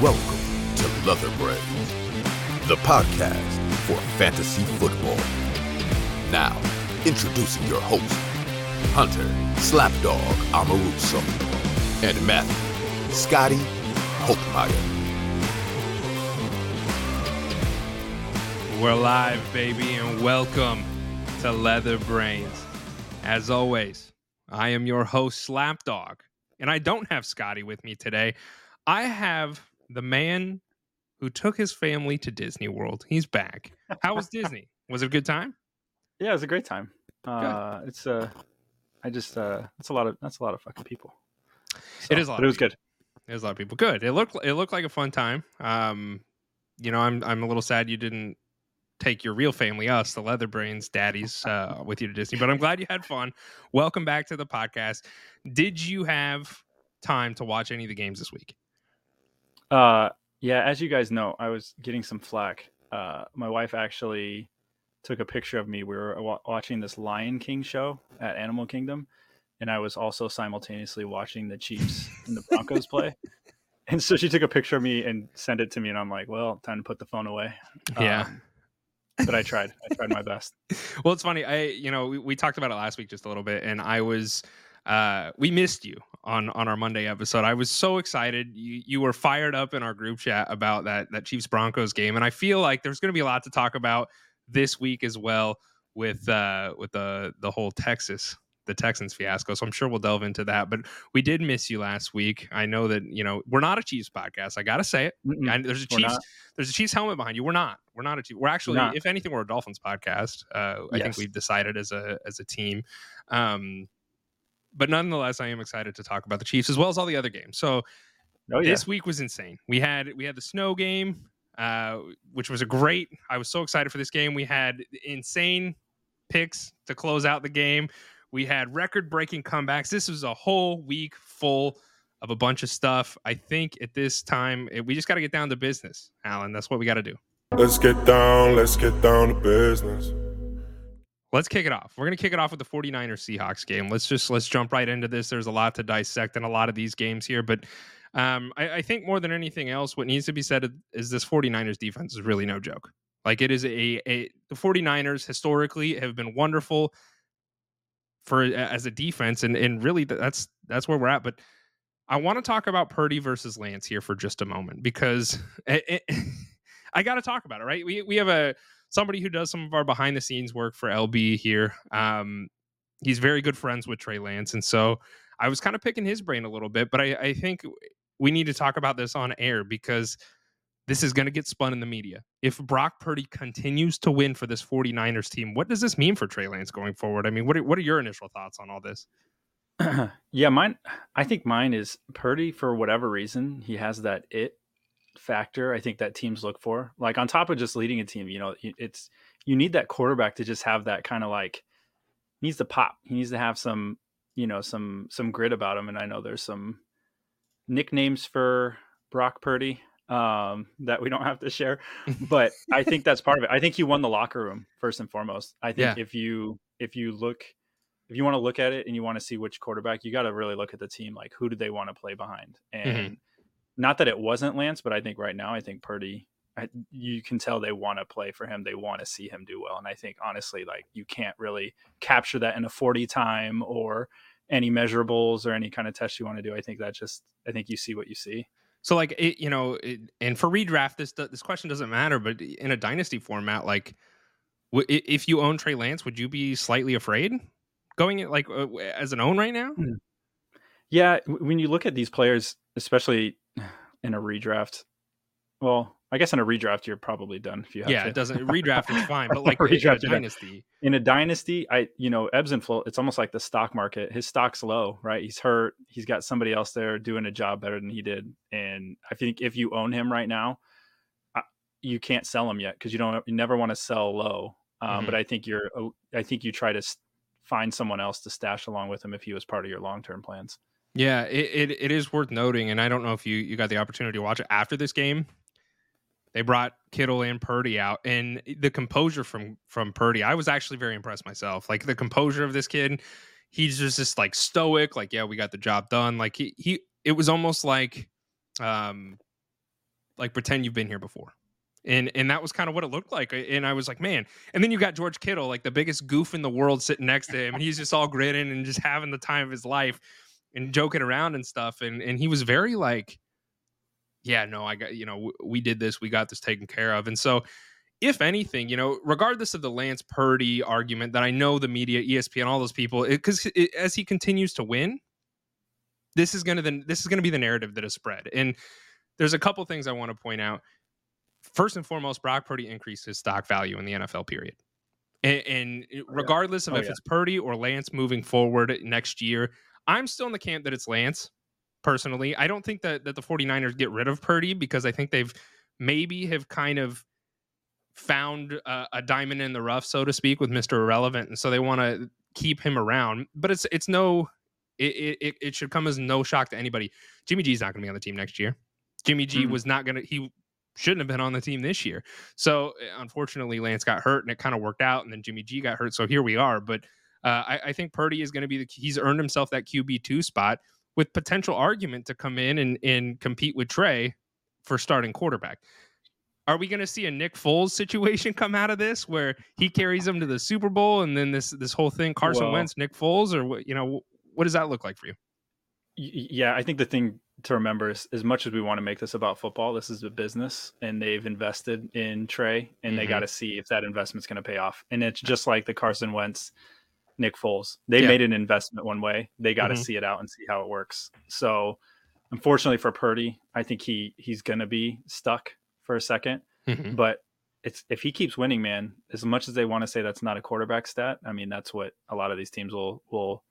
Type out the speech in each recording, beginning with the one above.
Welcome to Leather Brains, the podcast for fantasy football. Now, introducing your host, Hunter Slapdog Amaruso, and Matthew Scotty Holtmeyer. We're live, baby, and welcome to Leather Brains. As always, I am your host, Slapdog, and I don't have Scotty with me today. I have the man who took his family to Disney World. He's back. How was Disney? Was it a good time? Yeah, it was a great time. Uh, it's uh, I just uh, it's a lot of that's a lot of fucking people. It is a lot but it was good. There's a lot of people. Good. It looked it looked like a fun time. Um, you know, I'm I'm a little sad you didn't take your real family, us, the Leather Brains daddies, uh, with you to Disney. But I'm glad you had fun. Welcome back to the podcast. Did you have time to watch any of the games this week? Uh, yeah, as you guys know, I was getting some flack. Uh, my wife actually took a picture of me. We were wa- watching this Lion King show at Animal Kingdom, and I was also simultaneously watching the Chiefs and the Broncos play. And so she took a picture of me and sent it to me, and I'm like, "Well, time to put the phone away." Yeah. Um, but I tried. I tried my best. well, it's funny. I, you know, we, we talked about it last week just a little bit, and I was, uh, we missed you on on our Monday episode. I was so excited. You you were fired up in our group chat about that that Chiefs Broncos game, and I feel like there's going to be a lot to talk about this week as well with uh with the the whole Texas the Texans fiasco. So I'm sure we'll delve into that. But we did miss you last week. I know that you know we're not a Chiefs podcast. I gotta say it. I, there's a We're Chiefs there's a Chiefs helmet behind you. We're not. We're not a Chiefs. We're actually, not. if anything, we're a Dolphins podcast. Uh, I think we've decided as a as a team. Um, but nonetheless, I am excited to talk about the Chiefs as well as all the other games. So Oh yeah. this week was insane. We had we had the snow game, uh, which was a great. I was so excited for this game. We had insane picks to close out the game. We had record breaking comebacks. This was a whole week full of a bunch of stuff. I think at this time eh, we just got to get down to business, Alan. That's what we got to do. Let's get down, let's get down to business. Let's kick it off. We're going to kick it off with the 49ers Seahawks game. Let's just let's jump right into this. There's a lot to dissect in a lot of these games here, but um, I, I think more than anything else, what needs to be said is this 49ers defense is really no joke. Like it is a, a the 49ers historically have been wonderful for as a defense, and and really that's that's where we're at. But I want to talk about Purdy versus Lance here for just a moment because it, it, I got to talk about it. Right? We we have a somebody who does some of our behind the scenes work for LB here. Um, he's very good friends with Trey Lance, and so I was kind of picking his brain a little bit. But I, I think we need to talk about this on air because this is going to get spun in the media. If Brock Purdy continues to win for this 49ers team, what does this mean for Trey Lance going forward? I mean, what are, what are your initial thoughts on all this? yeah, mine. I think mine is Purdy for whatever reason. He has that it factor. I think that teams look for. Like on top of just leading a team, you know, it's you need that quarterback to just have that kind of like needs to pop. He needs to have some, you know, some some grit about him. And I know there's some nicknames for Brock Purdy um, that we don't have to share, but I think that's part of it. I think he won the locker room first and foremost. I think Yeah. if you if you look if you want to look at it and you want to see which quarterback, you got to really look at the team. Like, who do they want to play behind? And not that it wasn't Lance, but I think right now, I think Purdy, I, you can tell they want to play for him. They want to see him do well. And I think, honestly, like, you can't really capture that in a 40 time or any measurables or any kind of test you want to do. I think that just, I think you see what you see. So like it, you know, it, and for redraft, this this question doesn't matter. But in a dynasty format, like w- if you own Trey Lance, would you be slightly afraid going it like uh, as an own right now? Yeah, when you look at these players, especially in a redraft, well, I guess in a redraft you're probably done if you have Yeah, to. it doesn't redraft is fine, but like in a Redraft, dynasty, in a dynasty, I you know ebbs and flow. It's almost like the stock market. His stock's low, right? He's hurt. He's got somebody else there doing a job better than he did, and I think if you own him right now, uh, you can't sell him yet because you don't. You never want to sell low. Um, But I think you're. uh, I think you try to find someone else to stash along with him if he was part of your long term plans. Yeah, it, it, it is worth noting, and I don't know if you you got the opportunity to watch it after this game. They brought Kittle and Purdy out, and the composure from from Purdy, I was actually very impressed myself. Like the composure of this kid, he's just just like stoic. Like, yeah, we got the job done. Like he he, it was almost like, um, like pretend you've been here before. And and that was kind of what it looked like. And I was like, man. And then you got George Kittle, like the biggest goof in the world, sitting next to him, and he's just all grinning and just having the time of his life and joking around and stuff. And and he was very like, yeah, no, I got you know, we did this, we got this taken care of. And so if anything, you know, regardless of the Lance Purdy argument that I know the media, ESPN, all those people, because as he continues to win, this is gonna then this is gonna be the narrative that is spread. And there's a couple things I want to point out. First and foremost, Brock Purdy increased his stock value in the NFL period. And, oh, and regardless of oh, if it's Purdy or Lance moving forward next year, I'm still in the camp that it's Lance. Personally, I don't think that that the 49ers get rid of Purdy because I think they've maybe have kind of found a, a diamond in the rough, so to speak, with Mr. Irrelevant, and so they want to keep him around. But it's it's no, it, it it should come as no shock to anybody. Jimmy G is not going to be on the team next year. Jimmy G mm-hmm. was not going to he shouldn't have been on the team this year. So eh, unfortunately, Lance got hurt, and it kind of worked out, and then Jimmy G got hurt. So here we are. But uh, I, I, think Purdy is going to be the he's earned himself that QB two spot with potential argument to come in and and compete with Trey for starting quarterback. Are we going to see a Nick Foles situation come out of this where he carries them to the Super Bowl and then this this whole thing Carson well, Wentz, Nick Foles, or what? You know, what does that look like for you? Yeah, I think the thing to remember is as much as we want to make this about football, this is a business and they've invested in Trey and mm-hmm. they got to see if that investment's going to pay off. And it's just like the Carson Wentz, Nick Foles. They yeah. made an investment one way. They got to mm-hmm. see it out and see how it works. So, unfortunately for Purdy, I think he he's going to be stuck for a 2nd mm-hmm. but it's if he keeps winning, man. As much as they want to say that's not a quarterback stat, I mean that's what a lot of these teams will will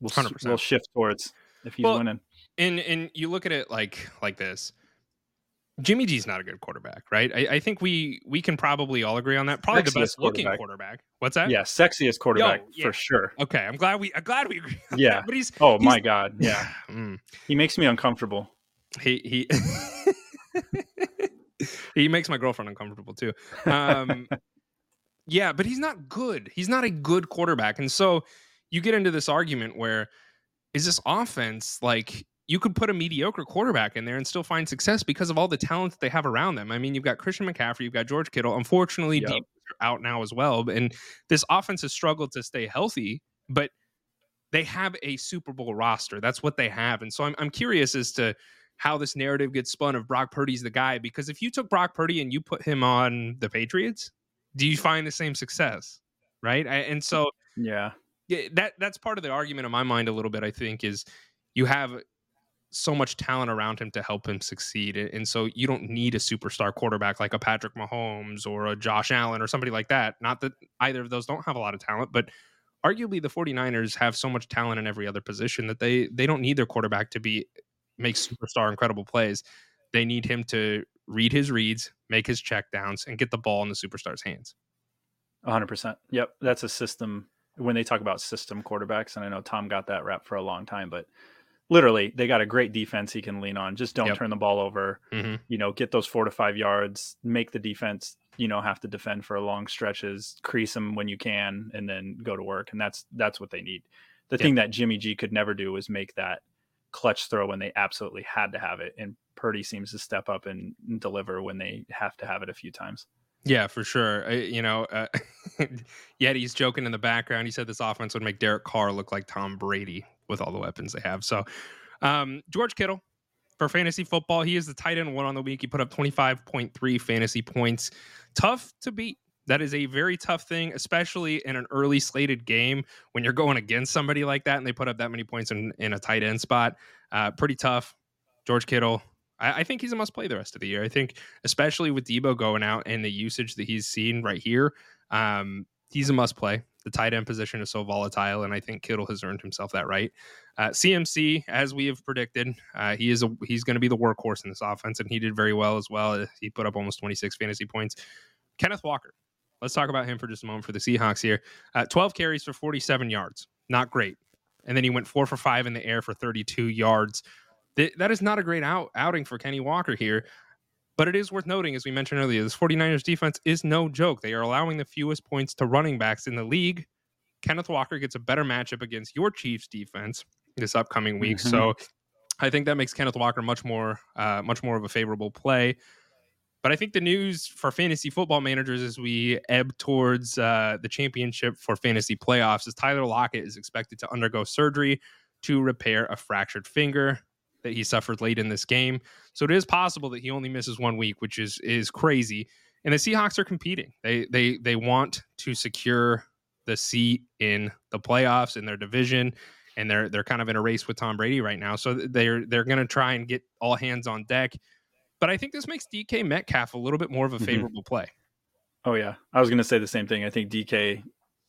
will, will shift towards if he's well, winning. And and you look at it like like this. Jimmy G's not a good quarterback, right? I, I think we we can probably all agree on that. Probably sexiest the best looking quarterback. quarterback. What's that? Yeah, sexiest quarterback Yo, yeah. for sure. Okay, I'm glad we I'm glad we agree. yeah, that. but he's oh he's, my god, yeah, mm. he makes me uncomfortable. He he. he makes my girlfriend uncomfortable too. Um, yeah, but he's not good. He's not a good quarterback, and so you get into this argument where is this offense like you could put a mediocre quarterback in there and still find success because of all the talent that they have around them. I mean, you've got Christian McCaffrey, you've got George Kittle. Unfortunately, yep. Deebo out now as well, and this offense has struggled to stay healthy, but they have a Super Bowl roster. That's what they have, and so I'm I'm curious as to how this narrative gets spun of Brock Purdy's the guy. Because if you took Brock Purdy and you put him on the Patriots, do you find the same success? Right. I, and so, yeah, that that's part of the argument in my mind a little bit. I think is you have so much talent around him to help him succeed, and so you don't need a superstar quarterback like a Patrick Mahomes or a Josh Allen or somebody like that. Not that either of those don't have a lot of talent, but arguably the 49ers have so much talent in every other position that they they don't need their quarterback to be make superstar incredible plays. They need him to read his reads, make his checkdowns, and get the ball in the superstar's hands. 100%. Yep. That's a system. When they talk about system quarterbacks, and I know Tom got that rap for a long time, but literally they got a great defense he can lean on. Just don't yep. turn the ball over. Mm-hmm. You know, get those four to five yards, make the defense, you know, have to defend for long stretches, crease them when you can, and then go to work. And that's that's what they need. The yep. thing that Jimmy G could never do was make that clutch throw when they absolutely had to have it. And Purdy seems to step up and deliver when they have to have it a few times. Yeah, for sure. I, you know, uh, Yeti's joking in the background. He said this offense would make Derek Carr look like Tom Brady with all the weapons they have. So, um, George Kittle for fantasy football, he is the tight end one on the week. He put up 25.3 fantasy points. Tough to beat that is a very tough thing, especially in an early slated game when you're going against somebody like that and they put up that many points in, in a tight end spot. Uh, pretty tough. George Kittle, I, I, think he's a must play the rest of the year. I think, especially with Deebo going out and the usage that he's seen right here, um, he's a must play. The tight end position is so volatile, and I think Kittle has earned himself that right. Uh, CMC, as we have predicted, uh, he is a, he's going to be the workhorse in this offense, and he did very well as well. He put up almost 26 fantasy points. Kenneth Walker, Let's talk about him for just a moment for the Seahawks here. Uh, 12 carries for 47 yards. Not great. And then he went four for five in the air for 32 yards. Th- that is not a great out- outing for Kenny Walker here. But it is worth noting, as we mentioned earlier, this 49ers defense is no joke. They are allowing the fewest points to running backs in the league. Kenneth Walker gets a better matchup against your Chiefs defense this upcoming week. Mm-hmm. So I think that makes Kenneth Walker much more uh, much more of a favorable play. But I think the news for fantasy football managers as we ebb towards uh, the championship for fantasy playoffs is Tyler Lockett is expected to undergo surgery to repair a fractured finger that he suffered late in this game. So it is possible that he only misses one week, which is is crazy. And the Seahawks are competing. They they they want to secure the seat in the playoffs in their division and they're they're kind of in a race with Tom Brady right now. So they're they're going to try and get all hands on deck. But I think this makes DK Metcalf a little bit more of a mm-hmm. favorable mm-hmm. play. Oh yeah, I was going to say the same thing. I think DK,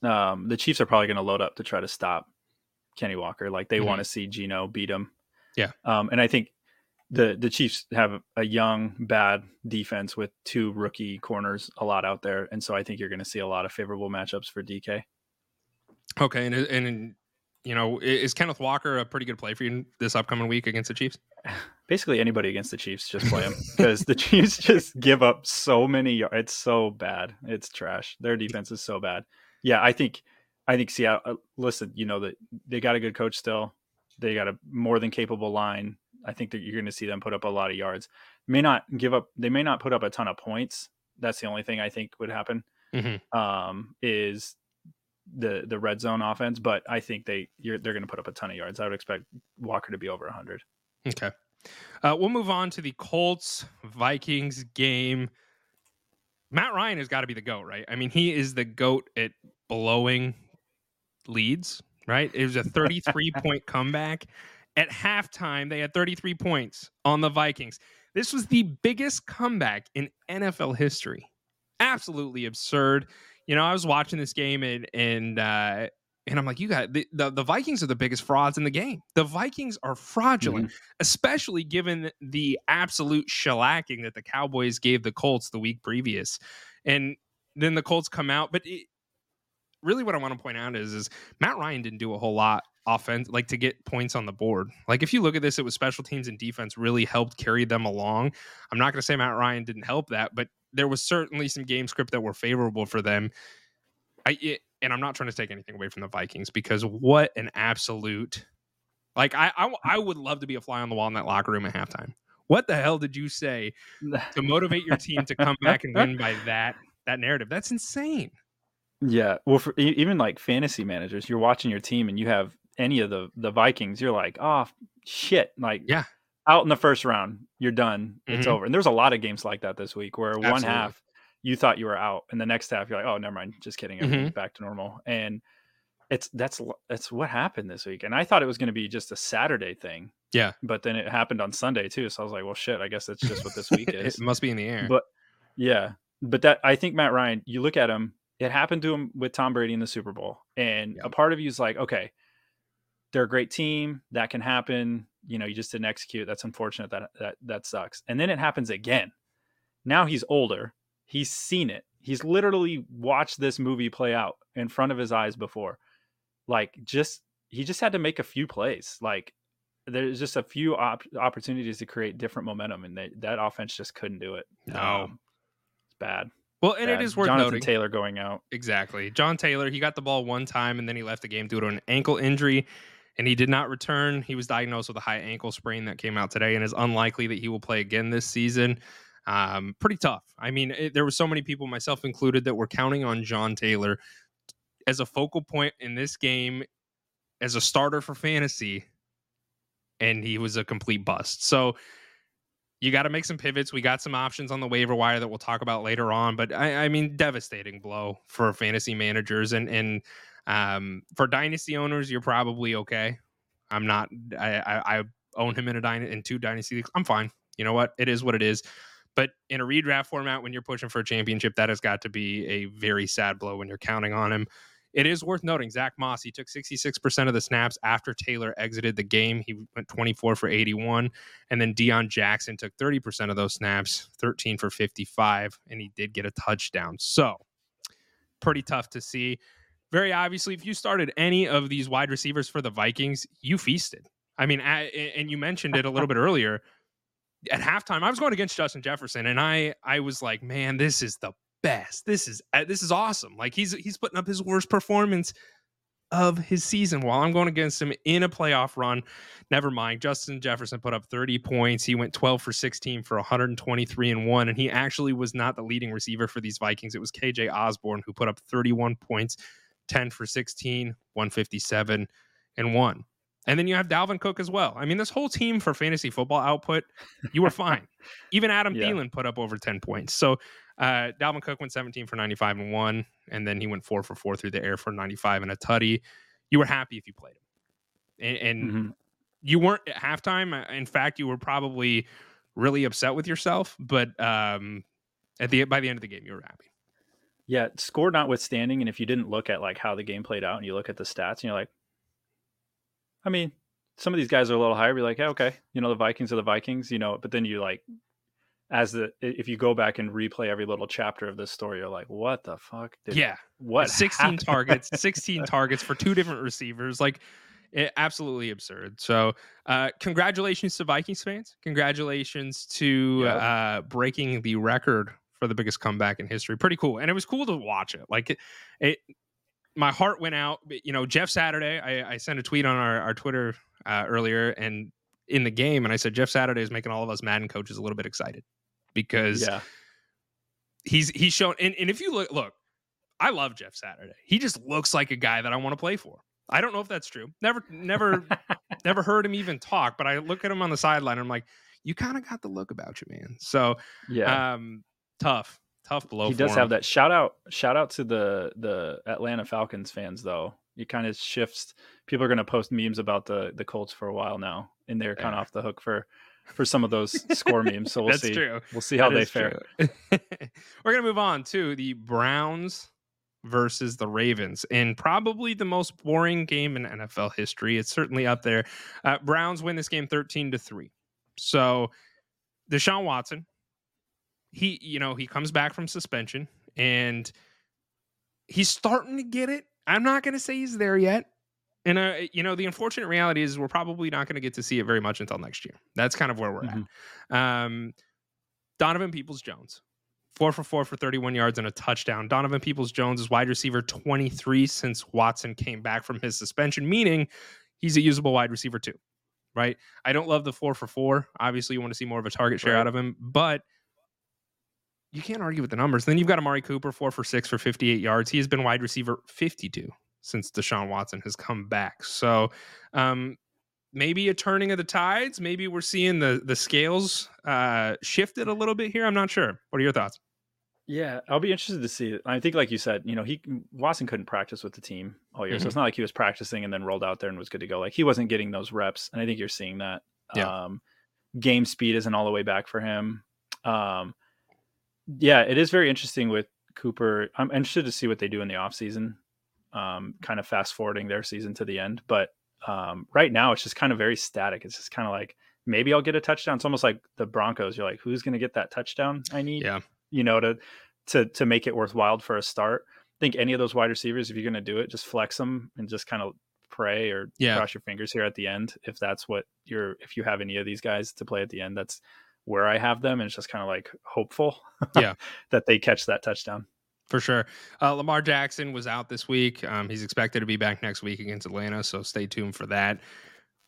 um, the Chiefs are probably going to load up to try to stop Kenny Walker. Like they mm-hmm. want to see Geno beat him. Yeah, um, and I think the the Chiefs have a young, bad defense with two rookie corners a lot out there, and so I think you're going to see a lot of favorable matchups for DK. Okay, and and you know, is Kenneth Walker a pretty good play for you this upcoming week against the Chiefs? Basically, anybody against the Chiefs, just play them because the Chiefs just give up so many. Yards. It's so bad. It's trash. Their defense is so bad. Yeah, I think, I think Seattle. Uh, listen, you know that they got a good coach still. They got a more than capable line. I think that you're going to see them put up a lot of yards. May not give up. They may not put up a ton of points. That's the only thing I think would happen. Mm-hmm. Um, is the the red zone offense, but I think they they're going to put up a ton of yards. I would expect Walker to be over 100. Okay. Uh, we'll move on to the Colts Vikings game. Matt Ryan has got to be the goat, right? I mean, he is the goat at blowing leads, right? It was a 33 point comeback. At halftime, they had 33 points on the Vikings. This was the biggest comeback in NFL history. Absolutely absurd you know, I was watching this game and and uh, and I'm like, you got the, the, the Vikings are the biggest frauds in the game. The Vikings are fraudulent, mm-hmm. especially given the absolute shellacking that the Cowboys gave the Colts the week previous, and then the Colts come out. But it, really, what I want to point out is is Matt Ryan didn't do a whole lot offense like to get points on the board. Like if you look at this, it was special teams and defense really helped carry them along. I'm not going to say Matt Ryan didn't help that, but there was certainly some game script that were favorable for them. I it, and I'm not trying to take anything away from the Vikings because what an absolute like I, I I would love to be a fly on the wall in that locker room at halftime. What the hell did you say to motivate your team to come back and win by that that narrative? That's insane. Yeah, well, for even like fantasy managers, you're watching your team and you have any of the the Vikings, you're like, oh shit, like yeah, out in the first round, you're done. It's mm-hmm. over. And there's a lot of games like that this week where Absolutely. one half you thought you were out, and the next half you're like, oh, never mind, just kidding, everything's mm-hmm. back to normal. And it's that's that's what happened this week. And I thought it was going to be just a Saturday thing. Yeah. But then it happened on Sunday too. So I was like, well, shit, I guess that's just what this week is. it must be in the air. But yeah, but that I think Matt Ryan, you look at him, it happened to him with Tom Brady in the Super Bowl, and yep. a part of you is like, okay, they're a great team. That can happen. You know, you just didn't execute. That's unfortunate. That that that sucks. And then it happens again. Now he's older. He's seen it. He's literally watched this movie play out in front of his eyes before. Like just he just had to make a few plays. Like there's just a few op- opportunities to create different momentum, and they, that offense just couldn't do it. No, um, it's bad. Well, and bad. it is worth Jonathan noting. Taylor going out. Exactly. John Taylor, he got the ball one time and then he left the game due to an ankle injury and he did not return. He was diagnosed with a high ankle sprain that came out today and is unlikely that he will play again this season. Um, pretty tough. I mean, it, there were so many people, myself included, that were counting on John Taylor as a focal point in this game as a starter for fantasy, and he was a complete bust. So you got to make some pivots. We got some options on the waiver wire that we'll talk about later on, but I, I mean, devastating blow for fantasy managers and and um, for dynasty owners, you're probably okay. I'm not. I, I, I own him in a dyna- in two dynasty leagues. I'm fine. You know what? It is what it is. But in a redraft format, when you're pushing for a championship, that has got to be a very sad blow when you're counting on him. It is worth noting Zach Moss, he took 66% of the snaps after Taylor exited the game. He went 24 for 81. And then Deon Jackson took 30% of those snaps, 13 for 55, and he did get a touchdown. So pretty tough to see very obviously, if you started any of these wide receivers for the Vikings, you feasted. I mean, and you mentioned it a little bit earlier. At halftime, I was going against Justin Jefferson, and I I was like, man, this is the best. This is uh, this is awesome. Like he's he's putting up his worst performance of his season while I'm going against him in a playoff run. Never mind. Justin Jefferson put up 30 points. He went 12 for 16 for 123 and 1 and he actually was not the leading receiver for these Vikings. It was KJ Osborn who put up 31 points, 10 for 16, 157 and 1. And then you have Dalvin Cook as well. I mean, this whole team for fantasy football output, you were fine. Even Adam yeah. Thielen put up over 10 points. So uh, Dalvin Cook went 17 for 95 and one, and then he went four for four through the air for 95 and a tutty. You were happy if you played him, and, and mm-hmm. you weren't at halftime. Uh, in fact, you were probably really upset with yourself. But um, at the by the end of the game, you were happy. Yeah, score notwithstanding, and if you didn't look at like how the game played out, and you look at the stats, and you're like, I mean, some of these guys are a little higher. You're like, hey, okay, you know, the Vikings are the Vikings, you know. But then you like as the if you go back and replay every little chapter of this story, you're like, what the fuck? Did, yeah, what? Sixteen happened? targets, sixteen targets for two different receivers, like it, absolutely absurd. So, uh, congratulations to Vikings fans. Congratulations to yep. uh, breaking the record for the biggest comeback in history. Pretty cool, and it was cool to watch it. Like it, it my heart went out. You know, Jeff Saturday. I, I sent a tweet on our our Twitter uh, earlier, and in the game, and I said Jeff Saturday is making all of us Madden coaches a little bit excited because yeah. he's he's shown and, and if you look look, I love Jeff Saturday. He just looks like a guy that I want to play for. I don't know if that's true. Never never never heard him even talk, but I look at him on the sideline and I'm like, you kind of got the look about you, man. So yeah, um, tough, tough blow. He does him. have that shout out. Shout out to the the Atlanta Falcons fans though. It kind of shifts. People are going to post memes about the the Colts for a while now, and they're kind of off the hook for for some of those score memes. So we'll That's see. True. We'll see how that they fare. We're gonna move on to the Browns versus the Ravens in probably the most boring game in NFL history. It's certainly up there. Uh, Browns win this game 13 to 3. So Deshaun Watson, he, you know, he comes back from suspension and he's starting to get it. I'm not going to say he's there yet. And uh, you know, the unfortunate reality is we're probably not going to get to see it very much until next year. That's kind of where we're mm-hmm. at. Um, Donovan Peoples Jones, four for four for 31 yards and a touchdown. Donovan Peoples Jones is wide receiver 23 since Watson came back from his suspension, meaning he's a usable wide receiver too. Right. I don't love the four for four. Obviously, you want to see more of a target share right. out of him, but you can't argue with the numbers. Then you've got Amari Cooper, four for six for 58 yards. He has been wide receiver 52 since Deshaun Watson has come back. So um, maybe a turning of the tides. Maybe we're seeing the the scales uh, shifted a little bit here. I'm not sure. What are your thoughts? Yeah, I'll be interested to see. I think, like you said, you know, he Watson couldn't practice with the team all year, mm-hmm. so it's not like he was practicing and then rolled out there and was good to go. Like he wasn't getting those reps, and I think you're seeing that. Yeah. Um, game speed isn't all the way back for him. Um, yeah, it is very interesting with Cooper. I'm interested to see what they do in the offseason um, kind of fast forwarding their season to the end. But um, right now, it's just kind of very static. It's just kind of like maybe I'll get a touchdown. It's almost like the Broncos. You're like, who's going to get that touchdown I need? Yeah, you know, to to to make it worthwhile for a start. I think any of those wide receivers, if you're going to do it, just flex them and just kind of pray or yeah. cross your fingers here at the end. If that's what you're, if you have any of these guys to play at the end, that's where I have them. And it's just kind of like hopeful, yeah, that they catch that touchdown for sure. Uh, Lamar Jackson was out this week. Um, he's expected to be back next week against Atlanta, so stay tuned for that.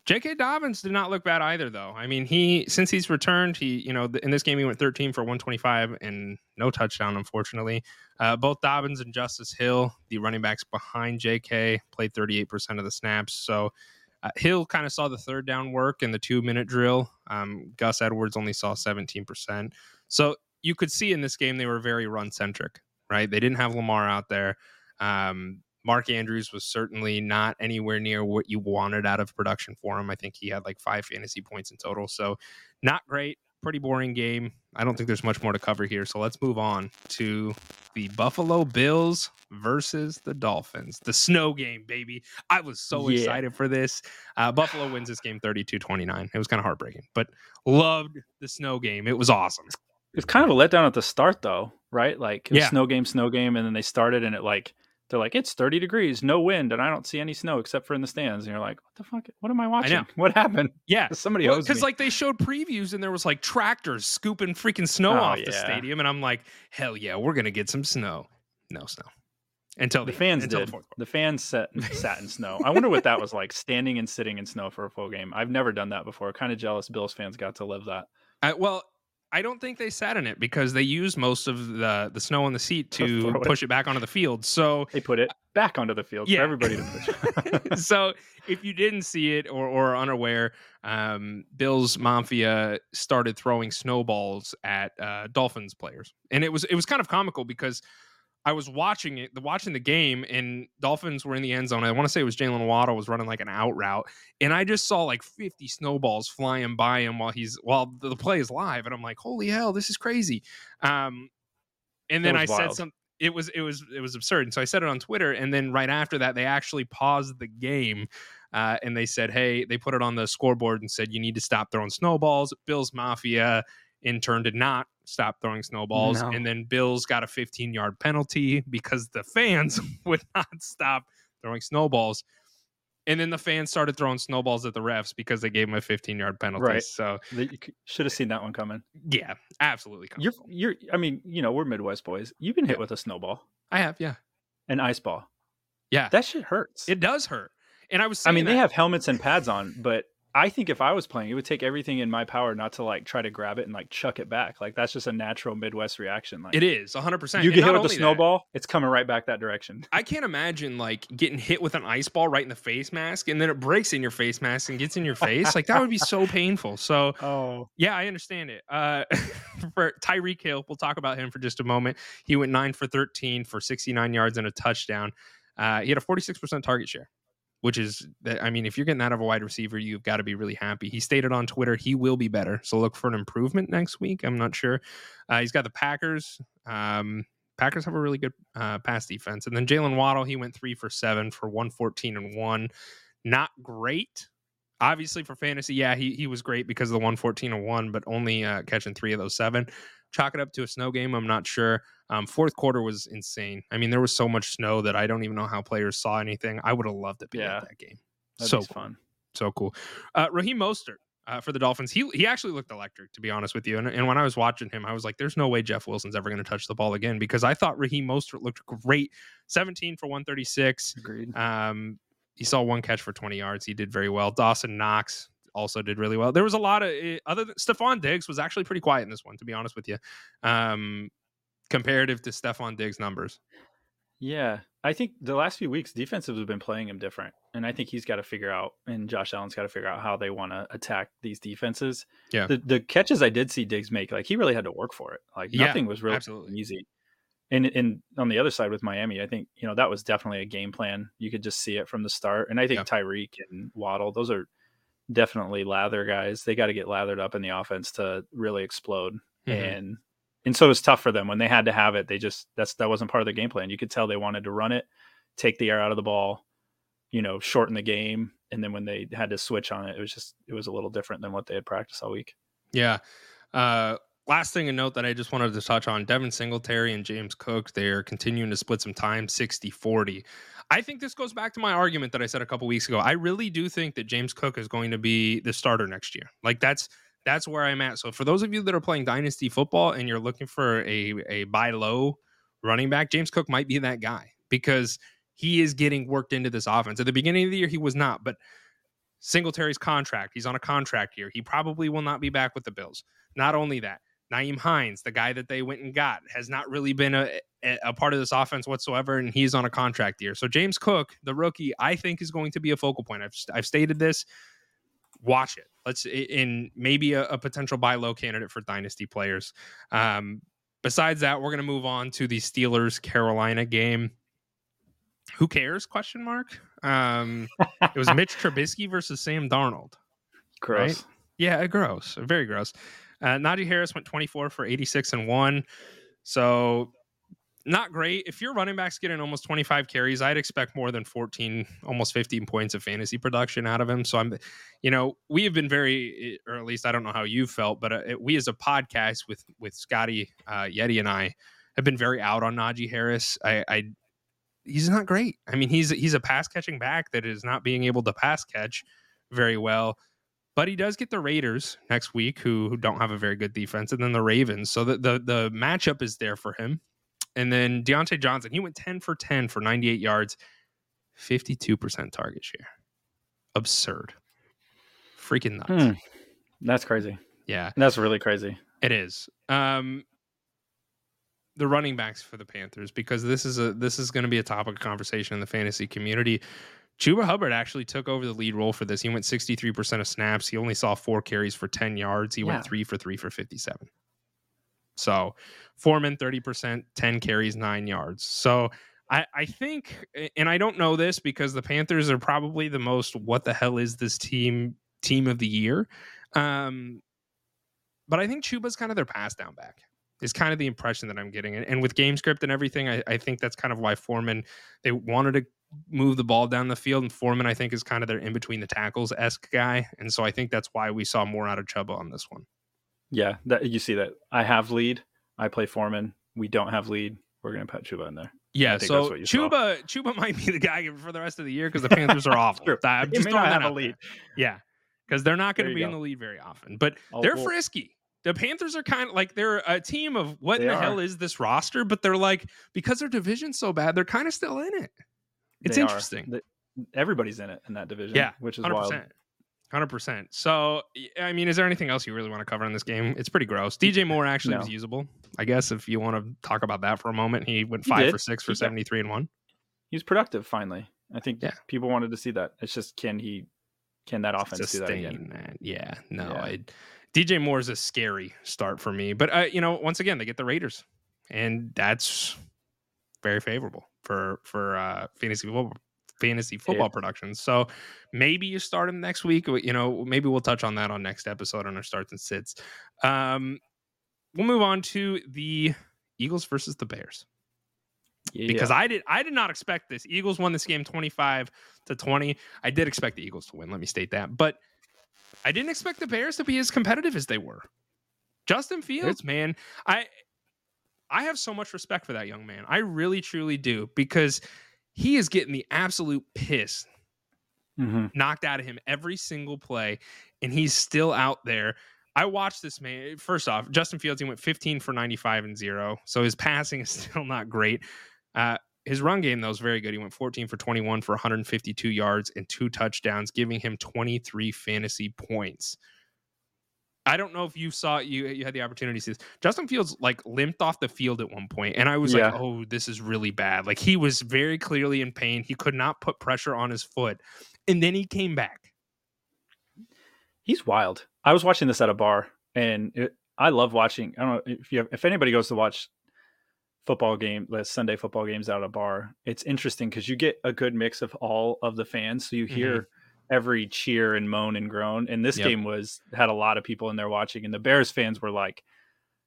J.K. Dobbins did not look bad either, though. I mean, he since he's returned, he you know in this game he went 13 for 125 and no touchdown, unfortunately. Uh, both Dobbins and Justice Hill, the running backs behind J.K., played 38% of the snaps. So uh, Hill kind of saw the third down work in the two minute drill. Um, Gus Edwards only saw 17%. So you could see in this game they were very run centric right? They didn't have Lamar out there. Um, Mark Andrews was certainly not anywhere near what you wanted out of production for him. I think he had like five fantasy points in total. So, not great. Pretty boring game. I don't think there's much more to cover here. So, let's move on to the Buffalo Bills versus the Dolphins. The snow game, baby. I was so yeah. excited for this. Uh, Buffalo wins this game 32 29. It was kind of heartbreaking, but loved the snow game. It was awesome. It's kind of a letdown at the start, though right? Like yeah. snow game, snow game, and then they started and it like they're like it's 30 degrees, no wind, and I don't see any snow except for in the stands. And you're like, what the fuck? What am I watching? I what happened? Yeah, somebody well, because like they showed previews and there was like tractors scooping freaking snow oh, off yeah. the stadium, and I'm like, hell yeah, we're gonna get some snow. No snow. until The the, fans until did. The. The fans sat, sat in snow. I wonder what that was like, standing and sitting in snow for a full game. I've never done that before. Kind of jealous Bills fans got to live that. Uh, well, I don't think they sat in it because they used most of the the snow on the seat To throw it. push it back onto the field. So They put it back onto the field Yeah. for everybody to push. so if you didn't see it or, or unaware, um, Bills Mafia started throwing snowballs at uh, Dolphins players, and it was it was kind of comical because I was watching it, the watching the game, and Dolphins were in the end zone. I want to say it was Jaylen Waddle was running like an out route, and I just saw like 50 snowballs flying by him while he's while the play is live, and I'm like, holy hell, this is crazy. Um, and then I was said wild. some. It was it was it was absurd, and so I said it on Twitter, and then right after that, they actually paused the game, uh, and they said, "Hey," they put it on the scoreboard and said, "You need to stop throwing snowballs." Bills Mafia in turn did not stop throwing snowballs, No. and then Bills got a 15 yard penalty because the fans would not stop throwing snowballs. And then the fans started throwing snowballs at the refs because they gave them a 15 yard penalty. Right. So, you should have seen that one coming. yeah, absolutely. You're, you're. I mean, you know, we're Midwest boys. You've been hit Yeah. with a snowball, I have, yeah. an ice ball. Yeah. That shit hurts. It does hurt. And I was I mean, they have helmets and pads on, but I think if I was playing, it would take everything in my power not to like try to grab it and like chuck it back. Like that's just a natural Midwest reaction. Like it is 100%. you get hit with a only that, snowball, it's coming right back that direction. I can't imagine like getting hit with an ice ball right in the face mask and then it breaks in your face mask and gets in your face. Like that would be so painful. So Oh, yeah, I understand it. Uh, for Tyreek Hill, we'll talk about him for just a moment. He went nine for 13 for 69 yards and a touchdown. Uh, he had a 46% target share, which is, I mean, if you're getting that of a wide receiver, you've got to be really happy. He stated on Twitter he will be better. So look for an improvement next week. I'm not sure. Uh, he's got the Packers. Um, Packers have a really good uh, pass defense. And then Jaylen Waddle, he went three for seven for 114 and one. Not great. Obviously, for fantasy, yeah, he, he was great because of the 114 and one, but only uh, catching three of those seven. Chalk it up to a snow game. I'm not sure. Um, fourth quarter was insane. I mean, there was so much snow that I don't even know how players saw anything. I would have loved to be Yeah. at that game. that'd so cool fun. so cool. Uh, Raheem Mostert uh, for the Dolphins. He he actually looked electric, to be honest with you. And, and when I was watching him, I was like, "There's no way Jeff Wilson's ever going to touch the ball again," because I thought Raheem Mostert looked great. 17 for 136. Agreed. Um, he saw one catch for 20 yards. He did very well. Dawson Knox also did really well. There was a lot of eh, other than Stefon Diggs was actually pretty quiet in this one, to be honest with you. Um, comparative to Stefon Diggs' numbers. Yeah, I think the last few weeks defensives have been playing him different, and I think he's got to figure out, and Josh Allen's got to figure out how they want to attack these defenses. Yeah. the the catches I did see Diggs make, like he really had to work for it. Like Yeah, nothing was really absolutely. easy. And and on the other side with Miami, I think you know that was definitely a game plan. You could just see it from the start, and I think Yeah. Tyreek and Waddle, those are definitely lather guys. They got to get lathered up in the offense to really explode Mhm. and and so it was tough for them when they had to have it. They just that's that wasn't part of their game plan. You could tell they wanted to run it, take the air out of the ball, you know, shorten the game, and then when they had to switch on it, it was just it was a little different than what they had practiced all week. Yeah. Uh, last thing to note that I just wanted to touch on Devin Singletary and James Cook, they're continuing to split some time 60 40. I think this goes back to my argument that I said a couple weeks ago. I really do think that James Cook is going to be the starter next year. Like that's that's where I'm at. So for those of you that are playing dynasty football and you're looking for a a buy low running back, James Cook might be that guy because he is getting worked into this offense. At the beginning of the year, he was not, but Singletary's contract, he's on a contract year. He probably will not be back with the Bills. Not only that, Nyheim Hines, the guy that they went and got, has not really been a, a, a part of this offense whatsoever, and he's on a contract year. So James Cook, the rookie, I think is going to be a focal point. I've I've stated this. Watch it. Let's in maybe a, a potential buy low candidate for dynasty players. Um, besides that, we're going to move on to the Steelers Carolina game. Who cares? Question mark. Um, it was Mitch Trubisky versus Sam Darnold. Gross. Right? Yeah, gross. Very gross. Uh, Najee Harris went 24 for 86 and one. So not great. If your running back's getting almost 25 carries, I'd expect more than 14, almost 15 points of fantasy production out of him. So I'm, you know, we have been very, or at least I don't know how you felt, but uh, we as a podcast with with Scotty uh, Yeti and I have been very out on Najee Harris. I, I he's not great. I mean, he's he's a pass catching back that is not being able to pass catch very well. But he does get the Raiders next week, who, who don't have a very good defense, and then the Ravens. So the, the the matchup is there for him. And then Diontae Johnson, he went 10 for 10 for 98 yards, 52% target share. Absurd. Freaking nuts. Hmm. That's crazy. Yeah, That's really crazy. it is. Um, the running backs for the Panthers, because this is a this is going to be a topic of conversation in the fantasy community. Chuba Hubbard actually took over the lead role for this. He went 63% of snaps. He only saw four carries for 10 yards. He Yeah. went three for three for 57. So Foreman, 30%, 10 carries, nine yards. So I, I think, and I don't know this because the Panthers are probably the most what the hell is this team team of the year. Um, but I think Chuba's kind of their pass down back is kind of the impression that I'm getting. And, and with game script and everything, I, I think that's kind of why Foreman, they wanted to move the ball down the field. And Foreman, I think, is kind of their in between the tackles esque guy. And so I think that's why we saw more out of Chuba on this one. Yeah, that you see that. I have lead. I play Foreman. We don't have lead. We're gonna put Chuba in there. Yeah, so you saw. Chuba Chuba might be the guy for the rest of the year because the Panthers are awful. I'm just throwing that have a out lead. Yeah, because they're not going to be in the lead very often, but Oh, they're frisky. the Panthers are kind of like they're a team of what in the hell is this roster? But they're like because their division's so bad, they're kind of still in it. It's they interesting. The- everybody's in it in that division. Yeah, which is Hundred wild. Hundred percent. So, I mean, is there anything else you really want to cover in this game? It's pretty gross. DJ Moore actually No. was usable. I guess if you want to talk about that for a moment, he went five did. for six for He- seventy three and one. He's productive finally. I think Yeah. people wanted to see that. It's just can he can that offense do that again? that. Yeah, no. Yeah. I, DJ Moore's a scary start for me, but uh, you know, once again, they get the Raiders, and that's very favorable for for uh, fantasy football. Fantasy football productions. So maybe you start him next week. You know, maybe we'll touch on that on next episode on our starts and sits. Um, we'll move on to the Eagles versus the Bears Yeah. because I did I did not expect this. Eagles won this game 25 to 20. I did expect the Eagles to win, let me state that. But I didn't expect the Bears to be as competitive as they were. Justin Fields, man, I I have so much respect for that young man. I really truly do because he is getting the absolute piss Mhm. knocked out of him every single play, and he's still out there. I watched this man. First off, Justin Fields, he went 15 for 95 and zero. So his passing is still not great. Uh, his run game, though, is very good. He went 14 for 21 for 152 yards and two touchdowns, giving him 23 fantasy points. I don't know if you saw you you had the opportunity to see this. Justin Fields like limped off the field at one point, and I was Yeah. like, "Oh, this is really bad." Like he was very clearly in pain. He could not put pressure on his foot, and then he came back. He's wild. I was watching this at a bar, and it, I love watching. I don't know if you have, if anybody goes to watch football game, the Sunday football games out at a bar. It's interesting because you get a good mix of all of the fans, so you hear mm-hmm. Every cheer and moan and groan. And this Yep. game was had a lot of people in there watching, and the Bears fans were like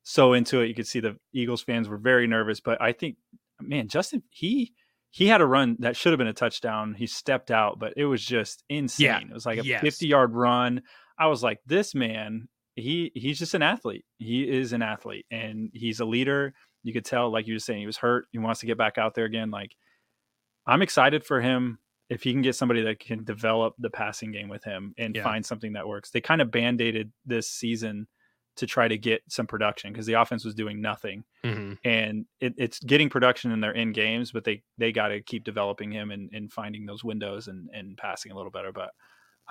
so into it. You could see the Eagles fans were very nervous, but I think, man, Justin he. He had a run that should have been a touchdown. He stepped out, but it was just insane. It was like a Yes. 50 yard run. I was like, this man, he he's just an athlete. He is an athlete and he's a leader. You could tell, like you were saying, he was hurt. He wants to get back out there again. Like, I'm excited for him if he can get somebody that can develop the passing game with him and Yeah. find something that works. They kind of band aided this season to try to get some production because the offense was doing nothing Mhm. and it, it's getting production in their end games, but they they got to keep developing him and, and finding those windows and and passing a little better. But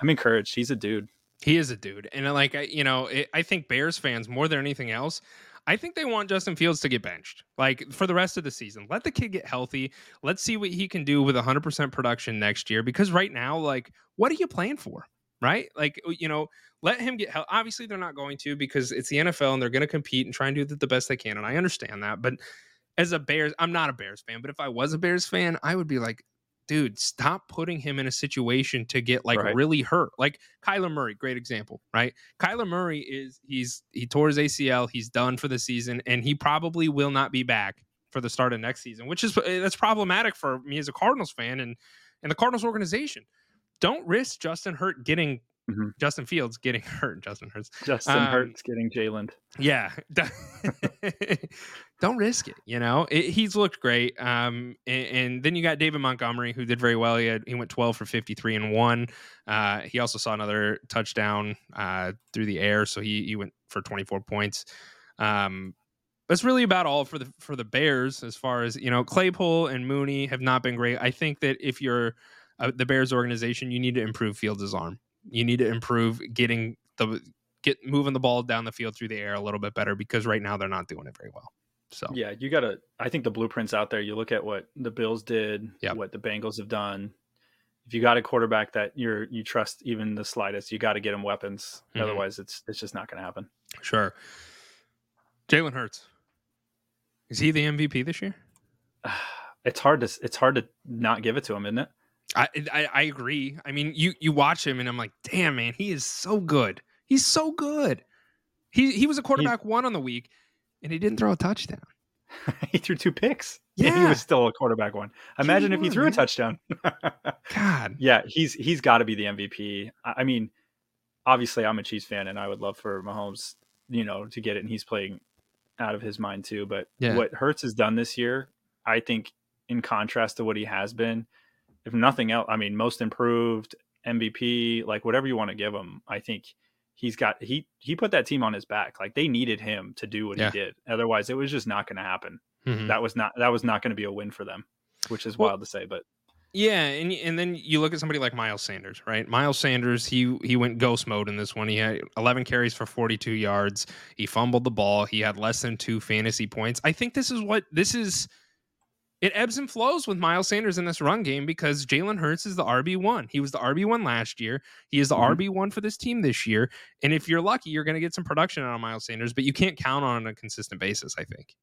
I'm encouraged. He's a dude. He is a dude, and uh, like I- you know, it, I think Bears fans more than anything else, I think they want Justin Fields to get benched, like for the rest of the season. Let the kid get healthy. Let's see what he can do with 100% production next year. Because right now, like, what are you playing for? Right? Like, you know, let him get help. Obviously, they're not going to because it's the NFL and they're going to compete and try and do the best they can. And I understand that, but as a Bears, I'm not a Bears fan, but if I was a Bears fan, I would be like, dude, stop putting him in a situation to get like Right. really hurt. Like Kyler Murray, great example, right? Kyler Murray is he's he tore his ACL, he's done for the season, and he probably will not be back for the start of next season, which is eh, that's problematic for me as a Cardinals fan and and the Cardinals organization. Don't risk Justin Hurt getting Mhm. Justin Fields getting hurt. Justin Hurts. Justin Um, Hurts getting Jalen. Yeah. Don't risk it. You know, it, he's looked great. Um, and, and then you got David Montgomery, who did very well. He had, he went 12 for 53 and one. Uh, he also saw another touchdown uh, through the air. So he, he went for 24 points. Um, that's really about all for the for the Bears as far as you know. Claypool and Mooney have not been great. I think that if you're uh, the Bears organization, you need to improve Fields' arm. You need to improve getting the get moving the ball down the field through the air a little bit better because right now they're not doing it very well. So yeah, you got to. I think the blueprints out there. You look at what the Bills did, Yep. what the Bengals have done. If you got a quarterback that you're you trust even the slightest, you got to get him weapons. Mhm. Otherwise, it's it's just not going to happen. sure. Jalen Hurts is he the MVP this year? It's hard to it's hard to not give it to him, isn't it? I, I I agree. I mean, you you watch him and I'm like, damn man, he is so good. He's so good. He he was a quarterback one on the week, and he didn't throw a touchdown. he threw two picks. Yeah, he was still a quarterback one. Imagine if he one, threw a touchdown. God, yeah, he's he's got to be the MVP. I I mean, obviously, I'm a Chiefs fan, and I would love for Mahomes, you know, to get it, and he's playing out of his mind too. But Yeah. what Hurts has done this year, I think, in contrast to what he has been, if nothing else, I mean, most improved MVP, like whatever you want to give him, I think he's got he he put that team on his back. Like they needed him to do what Yeah. he did. Otherwise, it was just not going to happen. Mhm. That was not that was not going to be a win for them, which is Well, wild to say, but Yeah, and and then you look at somebody like Miles Sanders, right? Miles Sanders, he he went ghost mode in this one. He had 11 carries for 42 yards. He fumbled the ball. He had less than 2 fantasy points. I think this is what this is it ebbs and flows with Miles Sanders in this run game because Jalen Hurts is the RB1. He was the RB1 last year. He is the Mhm. RB1 for this team this year. And if you're lucky, you're going to get some production out of Miles Sanders, but you can't count on it on a consistent basis, I think.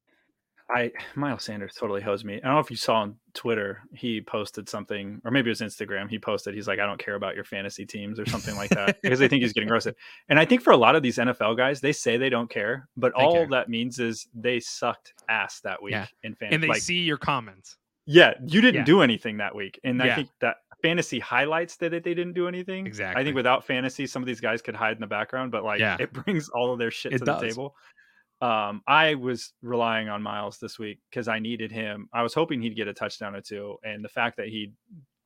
I Miles Sanders totally hosed me. I don't know if you saw on Twitter, he posted something, or maybe it was Instagram. He posted, he's like, I don't care about your fantasy teams or something like that because they think he's getting roasted. And I think for a lot of these NFL guys, they say they don't care, but They all care. that means is they sucked ass that week Yeah. in fantasy. And they like, see your comments. yeah, you didn't Yeah. do anything that week, and Yeah. I think that fantasy highlights that they didn't do anything. Exactly. I think without fantasy, some of these guys could hide in the background, but like it brings all of their shit It to does. the table. Um, I was relying on Miles this week because I needed him. I was hoping he'd get a touchdown or two, and the fact that he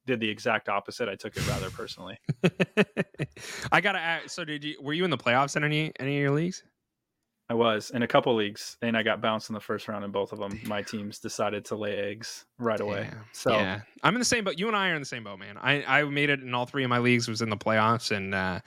did the exact opposite, I took it rather personally. I gotta ask. So, did you were you in the playoffs in any any of your leagues? I was in a couple leagues, and I got bounced in the first round in both of them. My teams decided to lay eggs right away. So yeah, I'm in the same boat. You and I are in the same boat, man. I I made it in all three of my leagues. Was in the playoffs, and uh,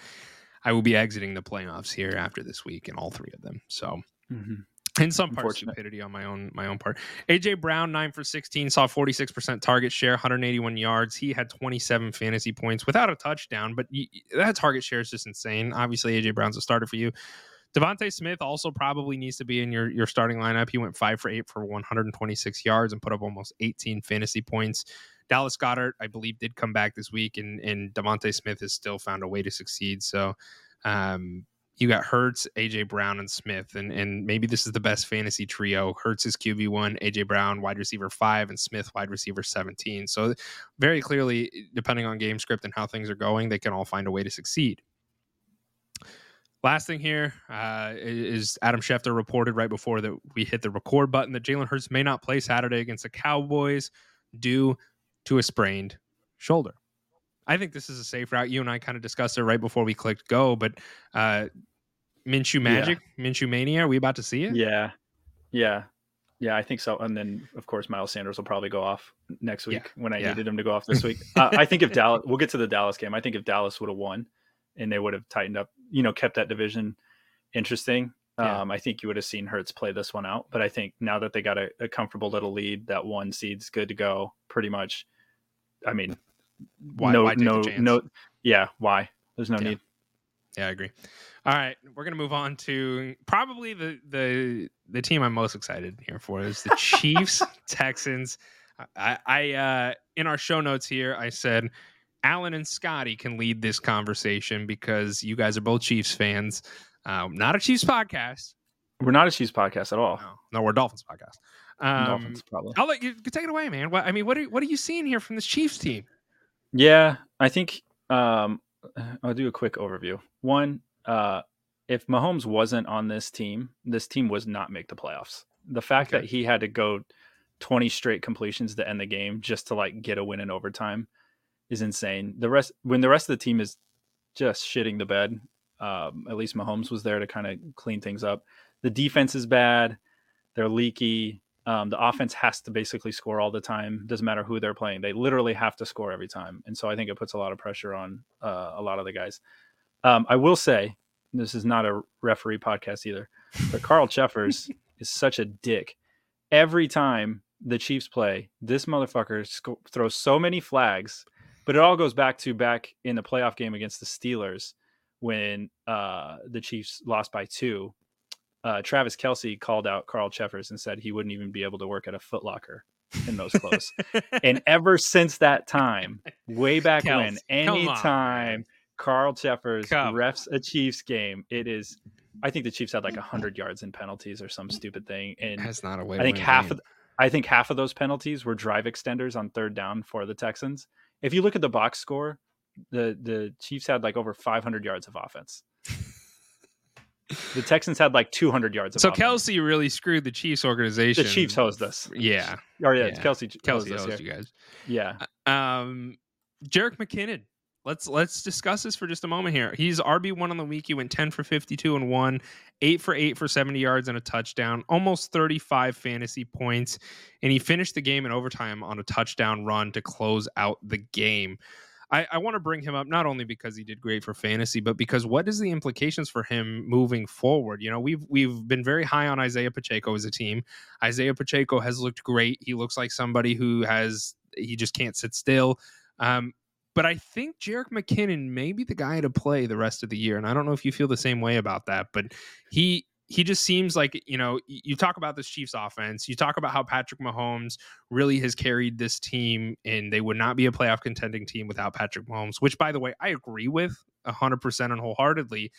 I will be exiting the playoffs here after this week in all three of them. So. Mhm. In some part, Unfortunate. stupidity on my own my own part. AJ Brown nine for sixteen saw forty six percent target share, 181 yards. He had 27 fantasy points without a touchdown, but that target share is just insane. Obviously, AJ Brown's a starter for you. DeVonta Smith also probably needs to be in your your starting lineup. He went five for eight for 126 yards and put up almost 18 fantasy points. Dallas Goedert, I believe, did come back this week, and and DeVonta Smith has still found a way to succeed. So, um, you got Hurts, AJ Brown, and Smith, and and maybe this is the best fantasy trio. Hurts is QB one, AJ Brown wide receiver five, and Smith wide receiver seventeen. So very clearly, depending on game script and how things are going, they can all find a way to succeed. Last thing here uh, is Adam Schefter reported right before that we hit the record button that Jalen Hurts may not play Saturday against the Cowboys due to a sprained shoulder. I think this is a safe route. You and I kind of discussed it right before we clicked go, but uh, Minshew Magic, Minshew Mania, are we about to see it? Yeah. Yeah. Yeah, I think so. And then, of course, Miles Sanders will probably go off next Yeah. week when I Yeah. needed him to go off this week. uh, I think if Dallas, we'll get to the Dallas game. I think if Dallas would have won and they would have tightened up, you know, kept that division interesting, Yeah. um, I think you would have seen Hurts play this one out. But I think now that they got a, a comfortable little lead, that one seed's good to go pretty much. I mean, Why- no, why no, no. Yeah. Why? There's no Yeah. need. Yeah, I agree. All right, we're gonna move on to probably the the the team I'm most excited here for is the Chiefs Texans. I, I uh, in our show notes here I said Alan and Scotty can lead this conversation because you guys are both Chiefs fans. Um, not a Chiefs podcast. We're not a Chiefs podcast at all. No, no, we're a Dolphins podcast. Um, Dolphins, probably. I'll let you take it away, man. What I mean, what are what are you seeing here from this Chiefs team? Yeah, I think um, I'll do a quick overview. One, uh, if Mahomes wasn't on this team, this team was not make the playoffs. The fact Okay. that he had to go 20 straight completions to end the game just to like get a win in overtime is insane. The rest, when the rest of the team is just shitting the bed, um, at least Mahomes was there to kind of clean things up. The defense is bad. They're leaky. Um, the offense has to basically score all the time. Doesn't matter who they're playing; they literally have to score every time. And so I think it puts a lot of pressure on uh, a lot of the guys. Um, I will say this is not a referee podcast either, but Carl Cheffers is such a dick. Every time the Chiefs play, this motherfucker sc- throws so many flags. But it all goes back to back in the playoff game against the Steelers when uh, the Chiefs lost by two uh, Travis Kelce called out Carl Cheffers and said he wouldn't even be able to work at a Footlocker in those clothes. and ever since that time, way back Kels, when, come on, anytime Carl Cheffers Come. refs a Chiefs game, it is. I think the Chiefs had like hundred yards in penalties or some stupid thing, and That's not a way. I think half of I think half of those penalties were drive extenders on third down for the Texans. If you look at the box score, the the Chiefs had like over 500 yards of offense. The Texans had like 200 yards of so. Kelce really screwed the Chiefs organization. the Chiefs hosed us. Yeah, Or yeah, it's Yeah. Kelce Kelce hosed hosed you guys. Yeah. Um, Jerick McKinnon. Let's let's discuss this for just a moment here. He's RB one on the week. He went ten for fifty two and one, eight for eight for seventy yards and a touchdown, almost thirty five fantasy points, and he finished the game in overtime on a touchdown run to close out the game. I, I want to bring him up not only because he did great for fantasy, but because what is the implications for him moving forward? You know, we've we've been very high on Isaiah Pacheco as a team. Isaiah Pacheco has looked great. He looks like somebody who has he just can't sit still. Um, but I think Jerick McKinnon may be the guy to play the rest of the year, and I don't know if you feel the same way about that. But he he just seems like you know you talk about this Chiefs offense, you talk about how Patrick Mahomes really has carried this team, and they would not be a playoff contending team without Patrick Mahomes. Which, by the way, I agree with hundred percent and wholeheartedly.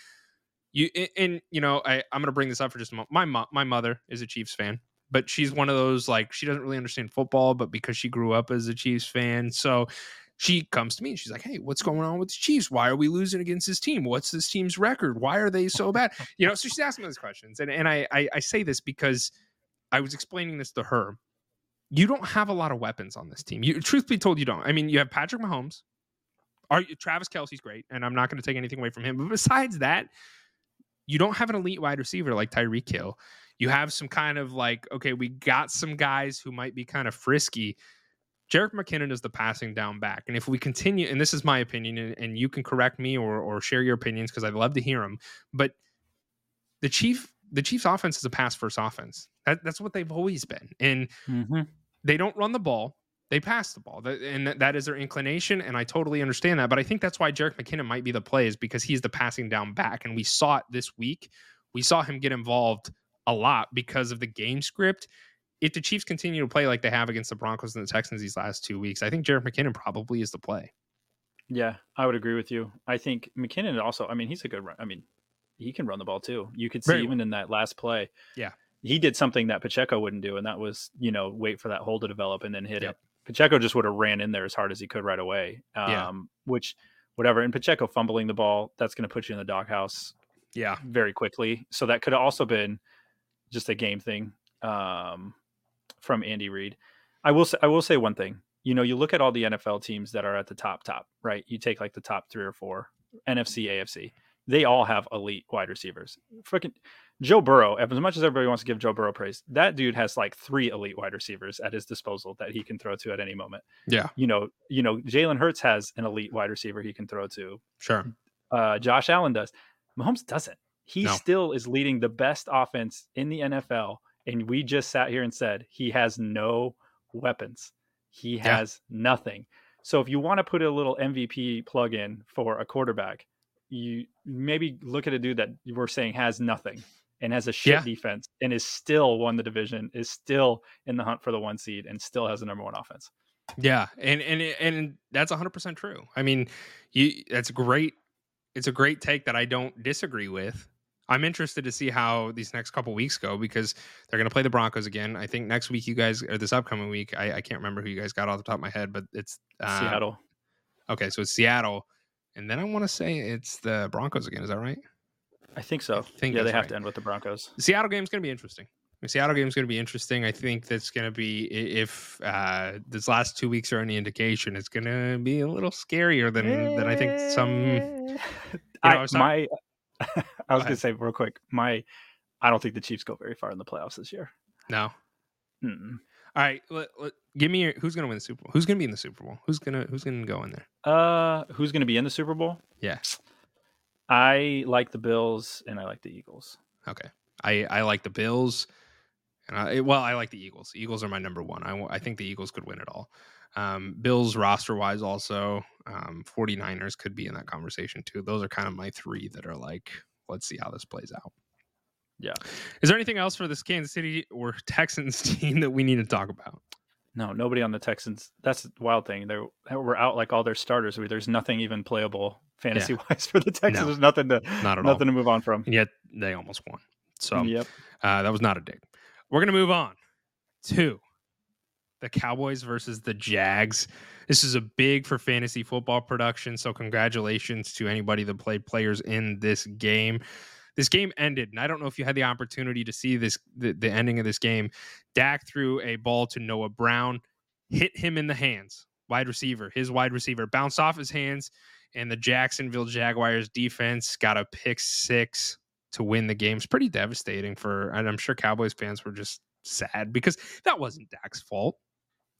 You and, you know I I'm gonna bring this up for just a moment. My mo- my mother is a Chiefs fan but she's one of those like she doesn't really understand football, but because she grew up as a Chiefs fan, so she comes to me and she's like, "Hey, what's going on with the Chiefs? Why are we losing against this team? What's this team's record? Why are they so bad?" You know, so she's asking those questions, and and I I, I say this because I was explaining this to her. You don't have a lot of weapons on this team. You, truth be told, you don't. I mean, you have Patrick Mahomes. Are Travis Kelce's great, and I'm not going to take anything away from him. But besides that, you don't have an elite wide receiver like Tyreek Hill. You have some kind of like, okay, we got some guys who might be kind of frisky. Jerick McKinnon is the passing down back. And if we continue, and this is my opinion, and, and you can correct me or, or share your opinions because I'd love to hear them. But the Chief, the Chiefs offense is a pass first offense. That, that's what they've always been. And Mhm. they don't run the ball. They pass the ball, and that- that is their inclination, and I totally understand that. But I think that's why Jerick McKinnon might be the play, is because he's the passing down back, and we saw it this week. We saw him get involved a lot because of the game script. If the Chiefs continue to play like they have against the Broncos and the Texans these last two weeks, I think Jerick McKinnon probably is the play. Yeah, I would agree with you. I think McKinnon also. I mean, he's a good run. I mean, he can run the ball too. You could see Very even in that last play. Yeah. he did something that Pacheco wouldn't do, and that was you know wait for that hole to develop and then hit Yep. it. Pacheco just would have ran in there as hard as he could right away. Um, Yeah. Which, whatever. And Pacheco fumbling the ball, that's going to put you in the doghouse Yeah, very quickly. So that could have also been just a game thing um, from Andy Reid. I will say, I will say one thing. You know, you look at all the NFL teams that are at the top, top, right? You take like the top three or four, NFC, AFC. They all have elite wide receivers. Freaking Joe Burrow, as much as everybody wants to give Joe Burrow praise, that dude has like three elite wide receivers at his disposal that he can throw to at any moment. yeah, You know, you know, Jalen Hurts has an elite wide receiver he can throw to sure. uh, Josh Allen does. Mahomes doesn't. He No. still is leading the best offense in the NFL. And we just sat here and said he has no weapons. He Yeah. has nothing. So if you want to put a little MVP plug in for a quarterback, you maybe look at a dude that you were saying has nothing and has a shit Yeah. defense and is still won the division, is still in the hunt for the one seed, and still has the number one offense. Yeah, and and and that's 100% true. I mean, you that's great. It's a great take that I don't disagree with. I'm interested to see how these next couple weeks go because they're going to play the Broncos again. I think next week you guys or this upcoming week, I, I can't remember who you guys got off the top of my head, but it's uh, Seattle. Okay, so it's Seattle, and then I want to say it's the Broncos again. Is that right? I think so. think yeah, they have right. to end with the Broncos. The Seattle game's going to be interesting. The Seattle game's going to be interesting. I think that's going to be if uh, this last two weeks are any indication, it's going to be a little scarier than than I think some. know, I I, my, I was ahead. gonna say real quick, my, I don't think the Chiefs go very far in the playoffs this year. No. Mm-mm. All right. Let, let- give me your, who's going to win the Super Bowl. Who's going to be in the Super Bowl? Who's gonna Who's gonna go in there? Uh, who's going to be in the Super Bowl? Yeah. I like the Bills and I like the Eagles. Okay. I I like the Bills, and I well I like the Eagles. Eagles are my number one. I I think the Eagles could win it all. Um, Bills roster wise also, um, 49ers could be in that conversation too. Those are kind of my three that are like, let's see how this plays out. Yeah. Is there anything else for this Kansas City or Texans team that we need to talk about? No, nobody on the Texans. That's the wild thing. They were out like all their starters. There's nothing even playable fantasy wise for the Texans. No. There's nothing to Not at all. nothing to move on from. And yet they almost won. So Yep. Uh, that was not a dig. We're going to move on to the Cowboys versus the Jags. This is a big for fantasy football production. So, congratulations to anybody that played players in this game. This game ended, and I don't know if you had the opportunity to see this the, the ending of this game. Dak threw a ball to Noah Brown, hit him in the hands. Wide receiver, his wide receiver bounced off his hands, and the Jacksonville Jaguars defense got a pick six to win the game. It's pretty devastating for, and I'm sure Cowboys fans were just sad because that wasn't Dak's fault.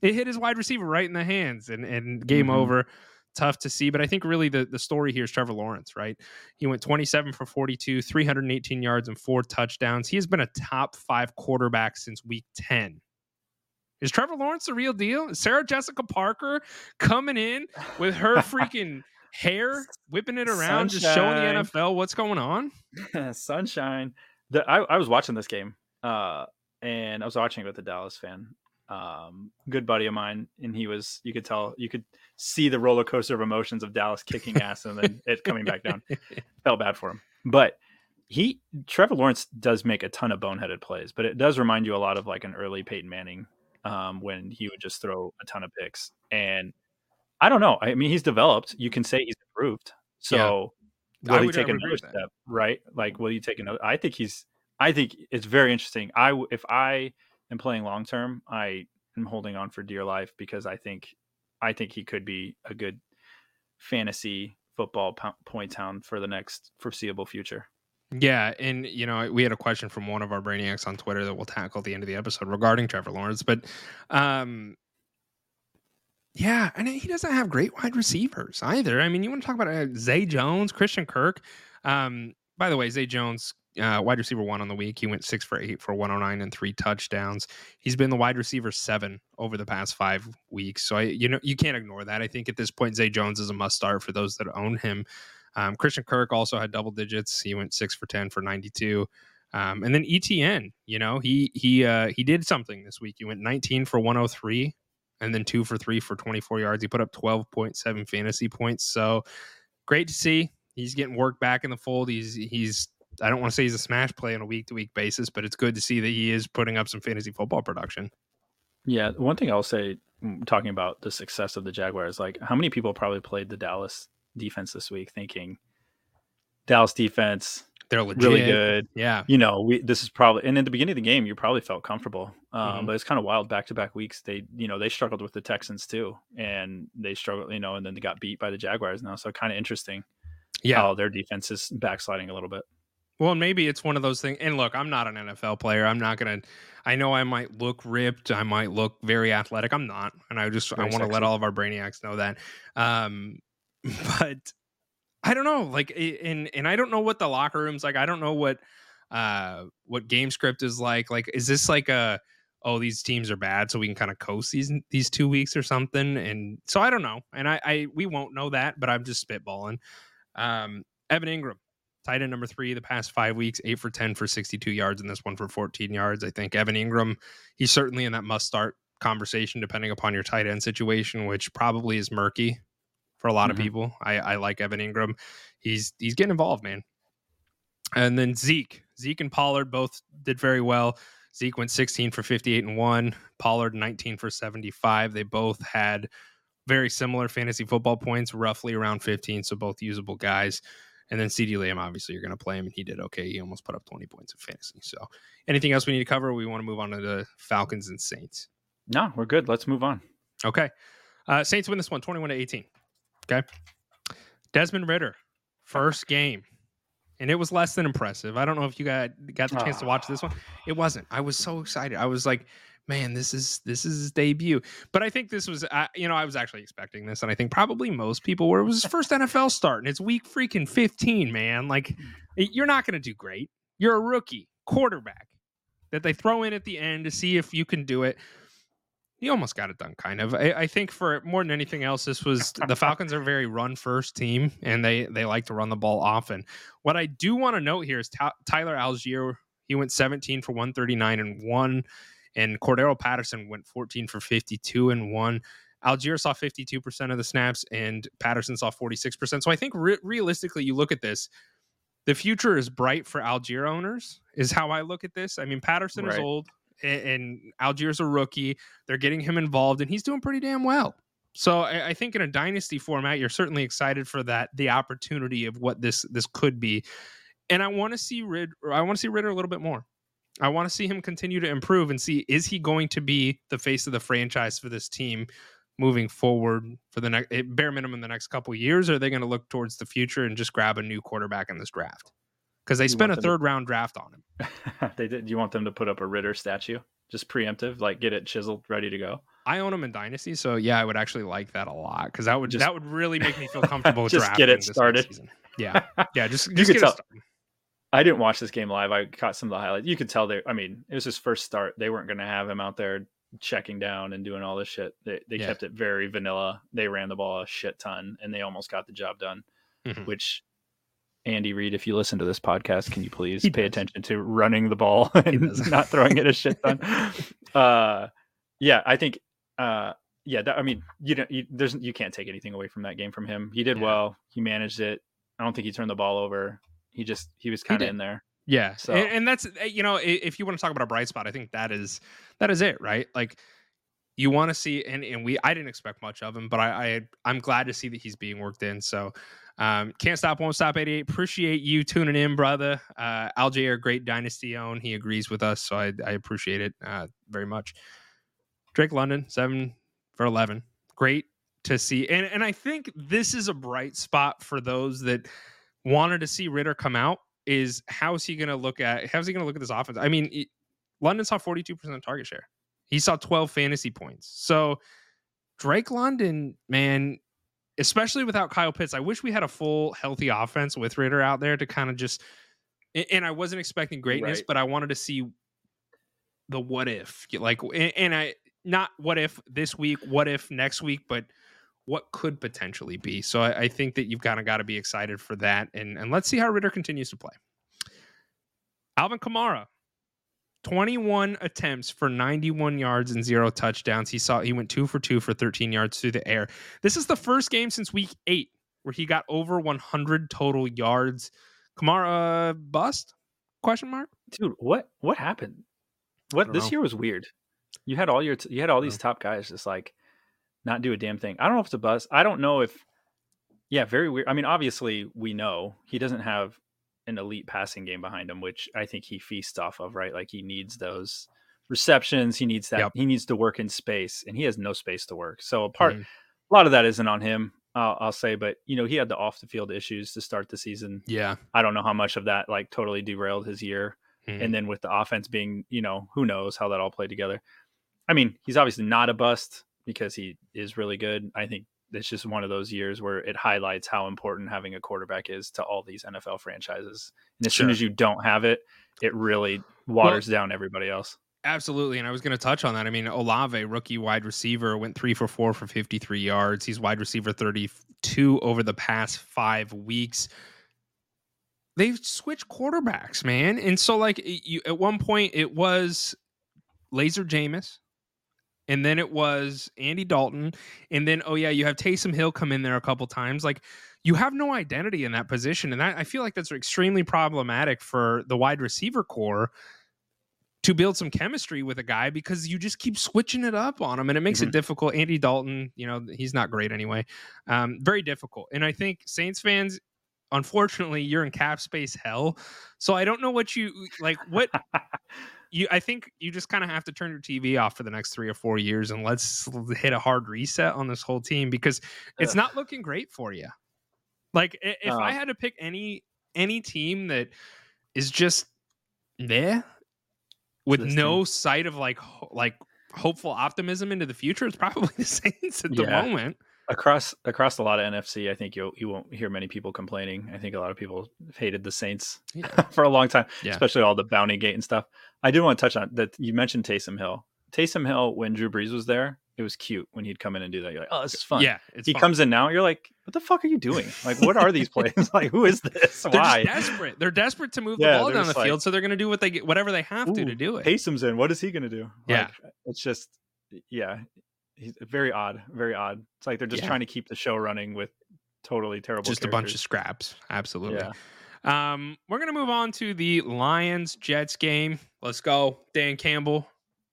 It hit his wide receiver right in the hands and, and game Mhm. over. Tough to see, but I think really the, the story here is Trevor Lawrence, right? He went 27 for 42, 318 yards, and four touchdowns. He has been a top five quarterback since week 10. Is Trevor Lawrence the real deal? Is Sarah Jessica Parker coming in with her freaking hair, whipping it around, just showing the NFL what's going on? Sunshine. The, I, I was watching this game, uh, and I was watching it with a Dallas fan, um, good buddy of mine, and he was. You could tell, you could see the roller coaster of emotions of Dallas kicking ass and then it coming back down. Felt bad for him, but he Trevor Lawrence does make a ton of boneheaded plays, but it does remind you a lot of like an early Peyton Manning um, when he would just throw a ton of picks. And I don't know. I mean, he's developed. You can say he's improved. So I will he take another with that. step? Right? Like, will you take another? I think he's. I think it's very interesting. I if I am playing long term, I am holding on for dear life because I think I think he could be a good fantasy football po- point town for the next foreseeable future. Yeah, and you know, we had a question from one of our brainiacs on Twitter that we'll tackle at the end of the episode regarding Trevor Lawrence, but um yeah, and he doesn't have great wide receivers either. I mean, you want to talk about uh, Zay Jones, Christian Kirk. Um, by the way, Zay Jones, uh, wide receiver one on the week. He went six for eight for 109 and three touchdowns. He's been the wide receiver seven over the past five weeks. So I, you know, you can't ignore that. I think at this point, Zay Jones is a must start for those that own him. Um, Christian Kirk also had double digits. He went six for ten for 92. Um, and then ETN, you know, he he uh, he did something this week. He went 19 for 103, and then two for three for 24 yards. He put up 12.7 fantasy points. So great to see. He's getting work back in the fold. He's he's I don't want to say he's a smash play on a week to week basis, but it's good to see that he is putting up some fantasy football production. Yeah, one thing I'll say, mm, talking about the success of the Jaguars, like how many people probably played the Dallas defense this week, thinking Dallas defense They're legit. really good. Yeah. you know, we this is probably and in the beginning of the game, you probably felt comfortable. Um, Mhm. But it's kind of wild back to back weeks. They, you know, they struggled with the Texans too, and they struggled, you know, and then they got beat by the Jaguars now. So kind of interesting Yeah. how their defense is backsliding a little bit. Well, maybe it's one of those things. And look, I'm not an NFL player. I'm not gonna. I know I might look ripped. I might look very athletic. I'm not, and I just I Very want to let all of our brainiacs know that. Um, but I don't know. Like, i- and and I don't know what the locker room's like. I don't know what uh what game script is like. Like, is this like a oh these teams are bad, so we can kind of coast these these two weeks or something? And so I don't know. And I I we won't know that, but I'm just spitballing. Um, Evan Engram tight end number three the past five weeks, eight for 10 for 62 yards, and this one for 14 yards. I think Evan Engram, he's certainly in that must start conversation, depending upon your tight end situation, which probably is murky for a lot Mhm. of people. I, I like Evan Engram. He's he's getting involved, man. And then Zeke. Zeke and Pollard both did very well. Zeke went 16 for 58 and 1, Pollard 19 for 75. They both had very similar fantasy football points, roughly around 15, so both usable guys. And then CeeDee Lamb, obviously, you're going to play him, and he did okay. He almost put up 20 points in fantasy. So, anything else we need to cover? We want to move on to the Falcons and Saints. No, we're good. Let's move on. Okay. Uh, Saints win this one 21 to 18. Okay. Desmond Ridder, first game. and it was less than impressive. I don't know if you got got the chance to watch this one. It wasn't. I was so excited. I was like, man, this is this is his debut. But I think this was, uh, you know, I was actually expecting this, and I think probably most people were. It was his first NFL start, and it's week freaking fifteen, man. Like, you're not going to do great. You're a rookie quarterback that they throw in at the end to see if you can do it. He almost got it done, kind of. I, I think for more than anything else, this was the Falcons are a very run first team, and they they like to run the ball often. What I do want to note here is Tyler Allgeier. He went 17 for 139 and one, and Cordarrelle Patterson went 14 for 52 and one. Allgeier saw 52% of the snaps, and Patterson saw 46%. So I think re- realistically, you look at this, the future is bright for Allgeier owners. Is how I look at this. I mean, Patterson right. is old and, and Allgeier's a rookie. They're getting him involved, and he's doing pretty damn well. So I, I, think in a dynasty format, you're certainly excited for that, the opportunity of what this this could be. And I want to see Rid, I want to see Ridder a little bit more. I want to see him continue to improve and see is he going to be the face of the franchise for this team moving forward for the next bare minimum the next couple years? Or are they going to look towards the future and just grab a new quarterback in this draft? because they you spent a third to... round draft on him. they did. You want them to put up a Ridder statue, just preemptive, like get it chiseled, ready to go. I own them in Dynasty, so yeah, I would actually like that a lot because that would just, that would really make me feel comfortable. just get it started. Yeah, yeah, just, just get tell, I didn't watch this game live. I caught some of the highlights. You could tell they. I mean, it was his first start. They weren't going to have him out there checking down and doing all this shit. They they yeah. kept it very vanilla. They ran the ball a shit ton, and they almost got the job done. Mm-hmm. Which Andy Reid, if you listen to this podcast, can you please he pay does. attention to running the ball and not throwing it a shit ton? uh, yeah, I think, uh, yeah, that, I mean, you don't, you, there's, you can't take anything away from that game from him. He did yeah. well. He managed it. I don't think he turned the ball over. He just, he was kind of in there. Yeah. So, and, and that's, eh, you know, if you want to talk about a bright spot, I think that is, that is it, right? Like, you want to see and, and we I didn't expect much of him, but I, I I'm glad to see that he's being worked in. So um, can't stop, won't stop. 88. Appreciate you tuning in, brother. Uh, Allgeier, great dynasty own. He agrees with us, so I, I appreciate it uh, very much. Drake London, seven for 11. Great to see. And, and I think this is a bright spot for those that wanted to see Ridder come out is how's he going to look at, how's he going to look at this offense? I mean, it, London saw 42% target share. He saw 12 fantasy points. So Drake London, man, especially without Kyle Pitts. I wish we had a full healthy offense with Ridder out there to kind of just. And I wasn't expecting greatness, right. but I wanted to see the what if, like, and I not what if this week, what if next week, but what could potentially be. So I, I think that you've kind of got to be excited for that, and and let's see how Ridder continues to play. Alvin Kamara 21 attempts for 91 yards and zero touchdowns. He saw he went two for two for 13 yards through the air. This is the first game since week eight where he got over 100 total yards. Kamara bust? Question mark. Dude, what what happened? What this know. year was weird. You had all your you had all hmm. these top guys just like not do a damn thing. I don't know if it's a bust. I don't know if yeah, very weird. I mean, obviously we know he doesn't have an elite passing game behind him, which I think he feasts off of, right? Like he needs those receptions, he needs that, yep. he needs to work in space, and he has no space to work. So a part, mm-hmm. a lot of that isn't on him, I'll, I'll, say, but you know, he had the off the field issues to start the season. Yeah, I don't know how much of that like totally derailed his year, mm-hmm. and then with the offense being, you know, who knows how that all played together. I mean, he's obviously not a bust because he is really good. I think it's just one of those years where it highlights how important having a quarterback is to all these NFL franchises. And as sure. soon as you don't have it, it really waters well, down everybody else. Absolutely. And I was going to touch on that. I mean, Olave, rookie wide receiver, went three for four for 53 yards. He's wide receiver 32 over the past five weeks. They've switched quarterbacks, man. And so, like, you, at one point, it was Laser Jameis and then it was Andy Dalton, and then oh yeah, you have Taysom Hill come in there a couple times. Like you have no identity in that position, and that I feel like that's extremely problematic for the wide receiver core to build some chemistry with a guy because you just keep switching it up on him, and it makes mm-hmm. it difficult. Andy Dalton, you know, he's not great anyway, um, very difficult, and I think Saints fans. Unfortunately, you're in cap space hell. So I don't know what you like. What you I think you just kind of have to turn your TV off for the next three or four years and let's hit a hard reset on this whole team because it's Ugh. not looking great for you. Like if I had to pick any any team that is just there with no sight of like like hopeful optimism into the future, it's probably the Saints at the moment. Across across a lot of NFC, I think you you won't hear many people complaining. I think a lot of people hated the Saints Yeah. for a long time, Yeah. especially all the bounty gate and stuff. I do want to touch on that. You mentioned Taysom Hill. Taysom Hill, when Drew Brees was there, it was cute when he'd come in and do that. You're like, oh, this is fun. Yeah, he fun. comes in now. You're like, what the fuck are you doing? Like, what are these plays? like, who is this? They're Why? desperate. They're desperate to move Yeah, the ball down the like, field, so they're going to do what they get, whatever they have to to do it. Taysom's in. What is he going to do? Yeah. Like, it's just, yeah, he's very odd, very odd. It's like they're just Yeah. trying to keep the show running with totally terrible. Just a bunch of scraps. Absolutely. Yeah. Um, we're gonna move on to the Lions Jets game. Let's go, Dan Campbell.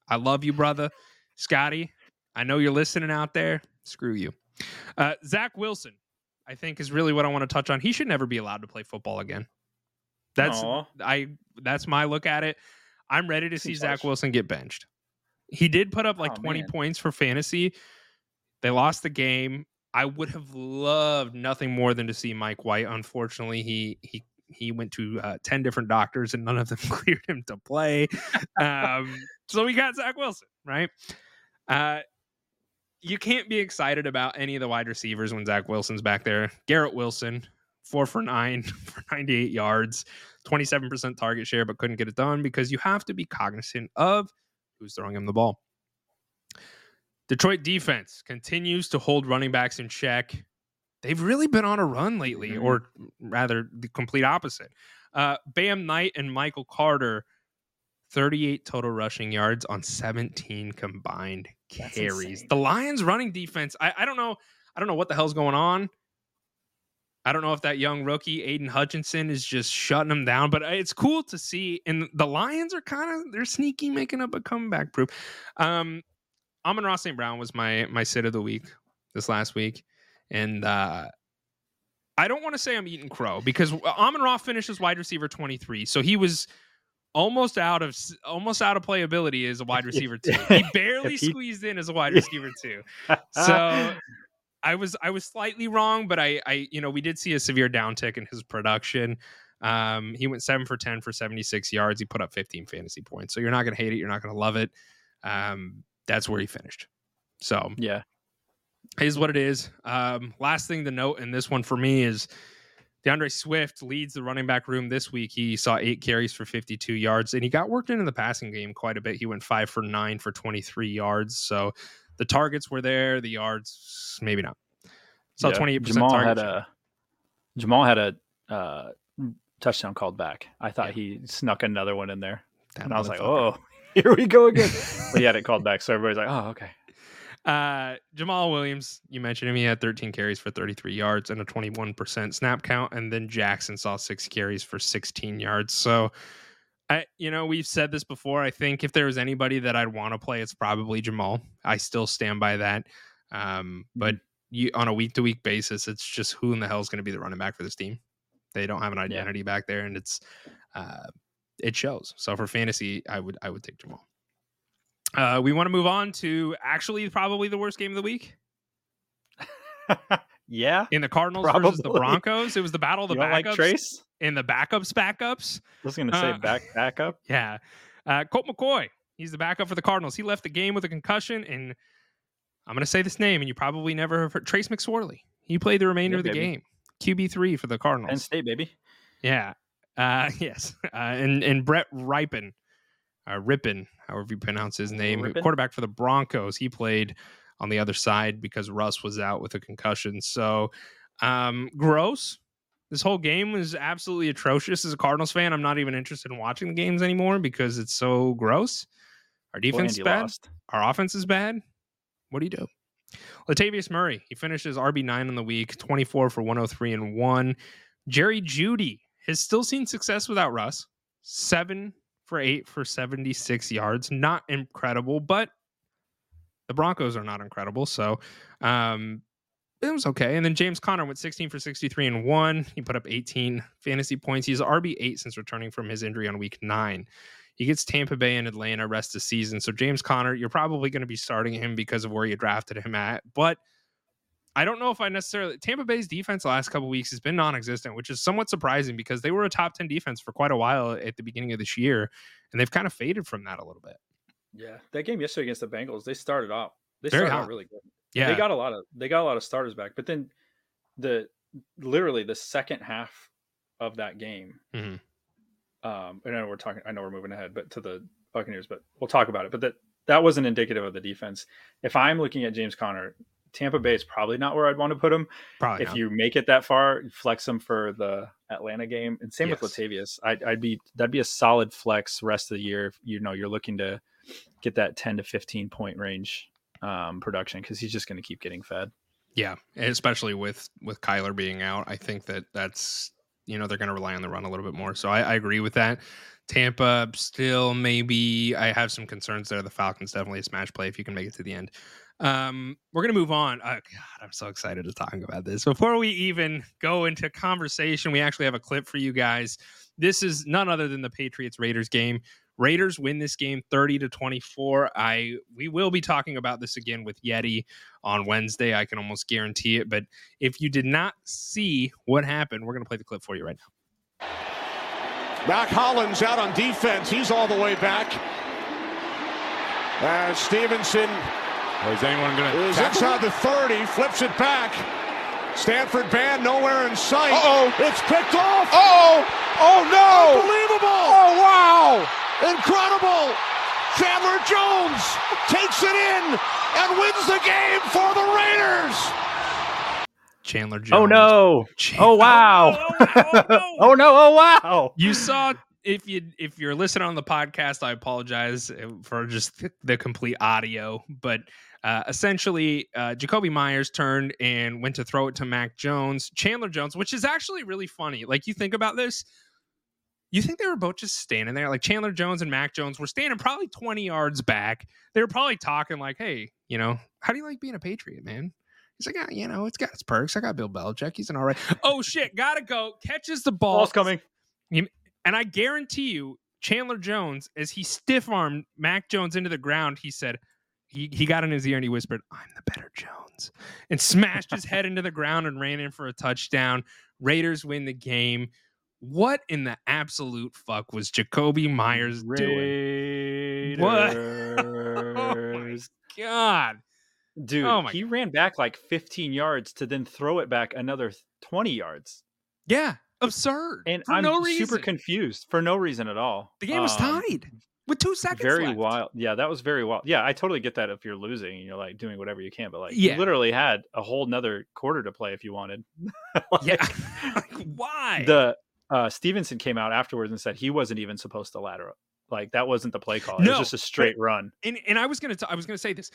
I love you, brother. Scotty, I know you're listening out there. Screw you. Uh, Zach Wilson, I think, is really what I want to touch on. He should never be allowed to play football again. That's Aw. I. That's my look at it. I'm ready to see Zach. Wilson get benched. He did put up like Oh, 20 man. points for fantasy. They lost the game. I would have loved nothing more than to see Mike White. Unfortunately, he he he went to uh, 10 different doctors and none of them cleared him to play. Um, so we got Zach Wilson, right? Uh, you can't be excited about any of the wide receivers when Zach Wilson's back there. Garrett Wilson, four for nine for 98 yards, 27% target share, but couldn't get it done because you have to be cognizant of who's throwing him the ball. Detroit defense continues to hold running backs in check. They've really been on a run lately, Mhm. or rather, the complete opposite. Uh, Bam Knight and Michael Carter, 38 total rushing yards on 17 combined That's carries. insane. The Lions running defense, I, I don't know. I don't know what the hell's going on. I don't know if that young rookie Aidan Hutchinson is just shutting them down, but it's cool to see. And the Lions are kind of they're sneaky, making up a comeback proof. Um, Amon-Ra St. Brown was my my sit of the week this last week, and uh, I don't want to say I'm eating crow because Amon-Ra finishes wide receiver 23, so he was almost out of almost out of playability as a wide receiver two. He barely he- squeezed in as a wide receiver two. So I was I was slightly wrong, but I I you know we did see a severe downtick in his production. Um, he went seven for ten for seventy six yards. He put up fifteen fantasy points. So you're not gonna hate it. You're not gonna love it. Um, that's where he finished. So yeah, is what it is. Um, last thing to note in this one for me is D'Andre Swift leads the running back room this week. He saw eight carries for 52 yards, and he got worked into the passing game quite a bit. He went five for nine for 23 yards. So the targets were there, the yards maybe not. So yeah. 28% Jamal had share. a Jamal had a uh, touchdown called back. I thought Yeah. he snuck another one in there, That and I was like, oh, here we go again. but he had it called back, so everybody's like, oh, okay. Uh, Jamaal Williams, you mentioned him. He had 13 carries for 33 yards and a 21% snap count. And then Jackson saw six carries for 16 yards. So, I, you know, we've said this before. I think if there was anybody that I'd want to play, it's probably Jamal. I still stand by that. Um, but you on a week to week basis, it's just who in the hell is going to be the running back for this team? They don't have an identity back there, and it's uh, it shows. So for fantasy, I would I would take Jamal. Uh, we want to move on to actually probably the worst game of the week yeah. in the Cardinals versus the Broncos. It was the battle of the You backups like Trace? and the backups backups. I was gonna say Uh, back back up. Yeah, uh, Colt McCoy. He's the backup for the Cardinals. He left the game with a concussion, and I'm going to say this name, and you probably never have heard Trace McSorley. He played the remainder Yeah, of the baby. game. QB three for the Cardinals. State, baby. Yeah. Uh, yes. Uh, and and Brett Rypien, uh, Rippin, however you pronounce his name, Rippin? quarterback for the Broncos. He played on the other side because Russ was out with a concussion. So, um, gross. This whole game was absolutely atrocious. As a Cardinals fan, I'm not even interested in watching the games anymore because it's so gross. Our defense is bad. lost. Our offense is bad. What do you do? Latavius Murray, he finishes RB9 in the week, 24 for 103 and 1. Jerry Jeudy has still seen success without Russ. 7 for 8 for 76 yards. Not incredible, but the Broncos are not incredible. So um, it was okay. And then James Conner went 16 for 63 and 1. He put up 18 fantasy points. He's RB8 since returning from his injury on week 9. He gets Tampa Bay and Atlanta rest of season. So James Conner, you're probably going to be starting him because of where you drafted him at. But I don't know if I necessarily Tampa Bay's defense the last couple weeks has been non-existent, which is somewhat surprising because they were a top 10 defense for quite a while at the beginning of this year and they've kind of faded from that a little bit. Yeah, that game yesterday against the Bengals, they started off they Very started hot. out really good. Yeah. They got a lot of they got a lot of starters back, but then the literally the second half of that game, Mhm. um, I know we're talking. I know we're moving ahead, but to the Buccaneers, but we'll talk about it. But that that wasn't indicative of the defense. If I'm looking at James Conner, Tampa Bay is probably not where I'd want to put him. Probably if not. you make it that far, flex him for the Atlanta game, and same with Yes. Latavius. I'd, I'd be that'd be a solid flex rest of the year. If you know you're looking to get that 10 to 15 point range um, production because he's just going to keep getting fed. Yeah, especially with with Kyler being out, I think that that's you know they're going to rely on the run a little bit more. So I, I agree with that. Tampa still maybe I have some concerns there. The Falcons definitely a smash play if you can make it to the end. Um, we're gonna move on. Oh, God, I'm so excited to talk about this. Before we even go into conversation, we actually have a clip for you guys. This is none other than the Patriots Raiders game. Raiders win this game 30 to 24. I we will be talking about this again with Yeti on Wednesday. I can almost guarantee it. But if you did not see what happened, we're gonna play the clip for you right now. Mack Hollins out on defense. He's all the way back. And Stevenson is anyone going is to inside the 30, flips it back. Stanford band nowhere in sight. Uh-oh. It's picked off. Oh! Oh no! Unbelievable. Oh wow! Incredible. Chandler Jones takes it in and wins the game for the Raiders. Chandler Jones. Oh no! Chan- Oh wow! Oh, oh, oh, oh. oh no! Oh wow! You saw if you if you're listening on the podcast, I apologize uh, for just the, the complete audio, but uh, essentially, uh, Jakobi Meyers turned and went to throw it to Mac Jones, Chandler Jones, which is actually really funny. Like you think about this, you think they were both just standing there, like Chandler Jones and Mac Jones were standing probably 20 yards back. They were probably talking like, "Hey, you know, how do you like being a Patriot, man?" He's like, yeah, you know, it's got its perks. I got Bill Belichick. He's an all right. Oh shit, gotta go. Catches the ball. Ball's coming. And I guarantee you, Chandler Jones, as he stiff armed Mac Jones into the ground, he said, he, he got in his ear and he whispered, I'm the better Jones, and smashed his head into the ground and ran in for a touchdown. Raiders win the game. What in the absolute fuck was Jakobi Meyers doing? What? Raiders. God. Dude, Oh my he ran back like 15 yards to then throw it back another 20 yards. Yeah. Absurd. And for I'm no super confused for no reason at all. the game was Um, tied with two seconds very left. wild. Yeah, that was very wild. Yeah, I totally get that if you're losing and you're like doing whatever you can, but like Yeah. you literally had a whole nother quarter to play if you wanted. Yeah. Like, like, why? the uh Stevenson came out afterwards and said he wasn't even supposed to lateral. Like that wasn't the play call. It was just a straight run. and and I was gonna t- I was gonna say this.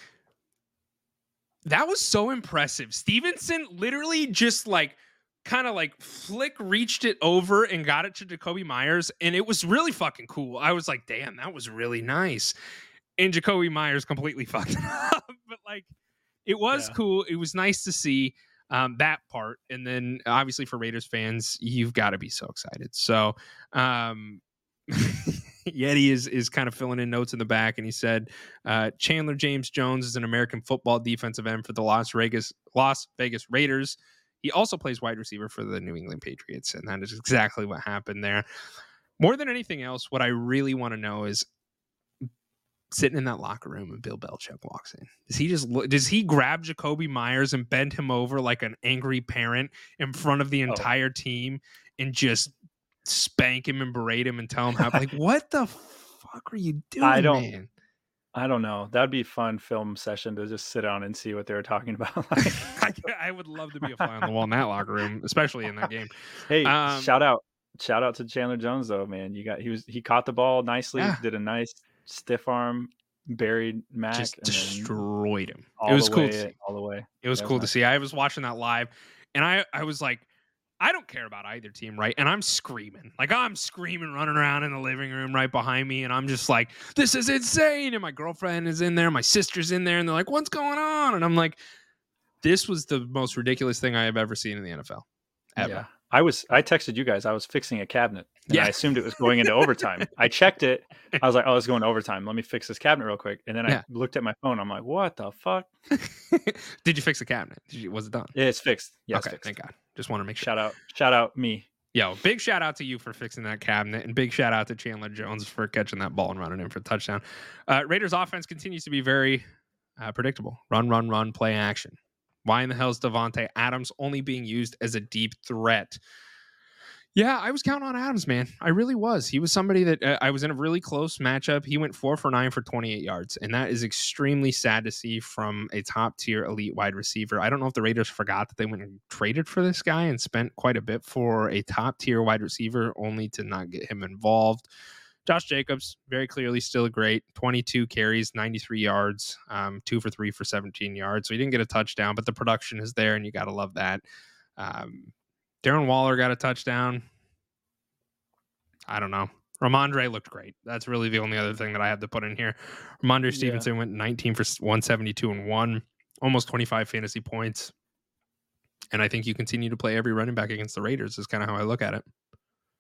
That was so impressive. Stevenson literally just like kind of like flick reached it over and got it to Jakobi Meyers, and it was really fucking cool. I was like, damn, that was really nice. And Jakobi Meyers completely fucked it up, but like it was Yeah. cool. It was nice to see um, that part, and then obviously for Raiders fans, you've got to be so excited. So. um Yeti is is kind of filling in notes in the back, and he said uh, Chandler James Jones is an American football defensive end for the Las Vegas Las Vegas Raiders. He also plays wide receiver for the New England Patriots, and that is exactly what happened there. More than anything else, what I really want to know is sitting in that locker room and Bill Belichick walks in. Does he just look, does he grab Jakobi Meyers and bend him over like an angry parent in front of the Oh. entire team and just spank him and berate him and tell him how like what the fuck are you doing? I don't- man? I don't know. That'd be a fun film session to just sit down and see what they were talking about. Like, I, I would love to be a fly on the wall in that locker room, especially in that game. hey, Um, shout out, shout out to Chandler Jones though, man. You got he was he caught the ball nicely, Yeah. did a nice stiff arm, buried Mac, Just and destroyed him. It was cool. way, To see. all the way. It was Yeah, it was cool to see. I was watching that live, and I I was like, I don't care about either team, right? And I'm screaming, like I'm screaming, running around in the living room right behind me, and I'm just like, this is insane. And my girlfriend is in there, my sister's in there, and they're like, what's going on? And I'm like, this was the most ridiculous thing I have ever seen in the NFL, ever. Yeah. I was I texted you guys. I was fixing a cabinet. And Yeah. I assumed it was going into overtime. I checked it. I was like, "Oh, it's going to overtime. Let me fix this cabinet real quick." And then I looked at my phone. I'm like, "What the fuck?" Did you fix the cabinet? Did you, was it done? Yeah, it's fixed. Yeah, it's okay, fixed. thank God. Just want to make sure. Shout out, shout out me. Yo, big shout out to you for fixing that cabinet, and big shout out to Chandler Jones for catching that ball and running in for a touchdown. Uh, Raiders offense continues to be very uh, predictable. Run, run, run, play action. Why in the hell is Davante Adams only being used as a deep threat? Yeah, I was counting on Adams, man. I really was. He was somebody that uh, I was in a really close matchup. He went four for nine for 28 yards, and that is extremely sad to see from a top tier elite wide receiver. I don't know if the Raiders forgot that they went and traded for this guy and spent quite a bit for a top tier wide receiver, only to not get him involved. Josh Jacobs, very clearly still great 22 carries, 93 yards, um, two for three for 17 yards. So he didn't get a touchdown, but the production is there, and you got to love that. Um, Darren Waller got a touchdown. I don't know. Rhamondre looked great. That's really the only other thing that I have to put in here. Rhamondre Yeah. Stevenson went 19 for 172 and one, almost 25 fantasy points. And I think you continue to play every running back against the Raiders, is kind of how I look at it.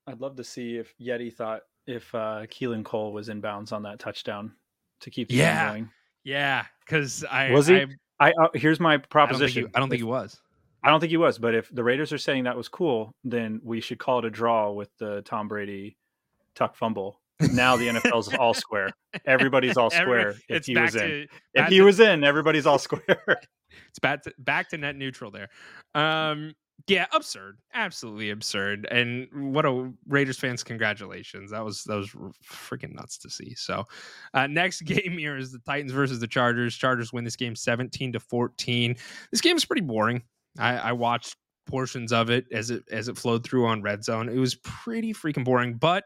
I'd love to see if Yeti thought if uh, Keelan Cole was in bounds on that touchdown to keep the game Yeah. going. Yeah, because I Was he? I, I uh, here's my I don't proposition. he, I don't think he was. I don't think he was, but if the Raiders are saying that was cool, then we should call it a draw with the Tom Brady tuck fumble. Now the NFL's all square. Everybody's all Every- square if he was in. to If he to- was in, everybody's all square. it's back to, back to net neutral there. Um, yeah, absurd, absolutely absurd. And what a Raiders fans, congratulations. That was that was freaking nuts to see. So, uh, next game here is the Titans versus the Chargers. Chargers win this game seventeen to fourteen. This game is pretty boring. I, I watched portions of it as it as it flowed through on Red Zone. It was pretty freaking boring, but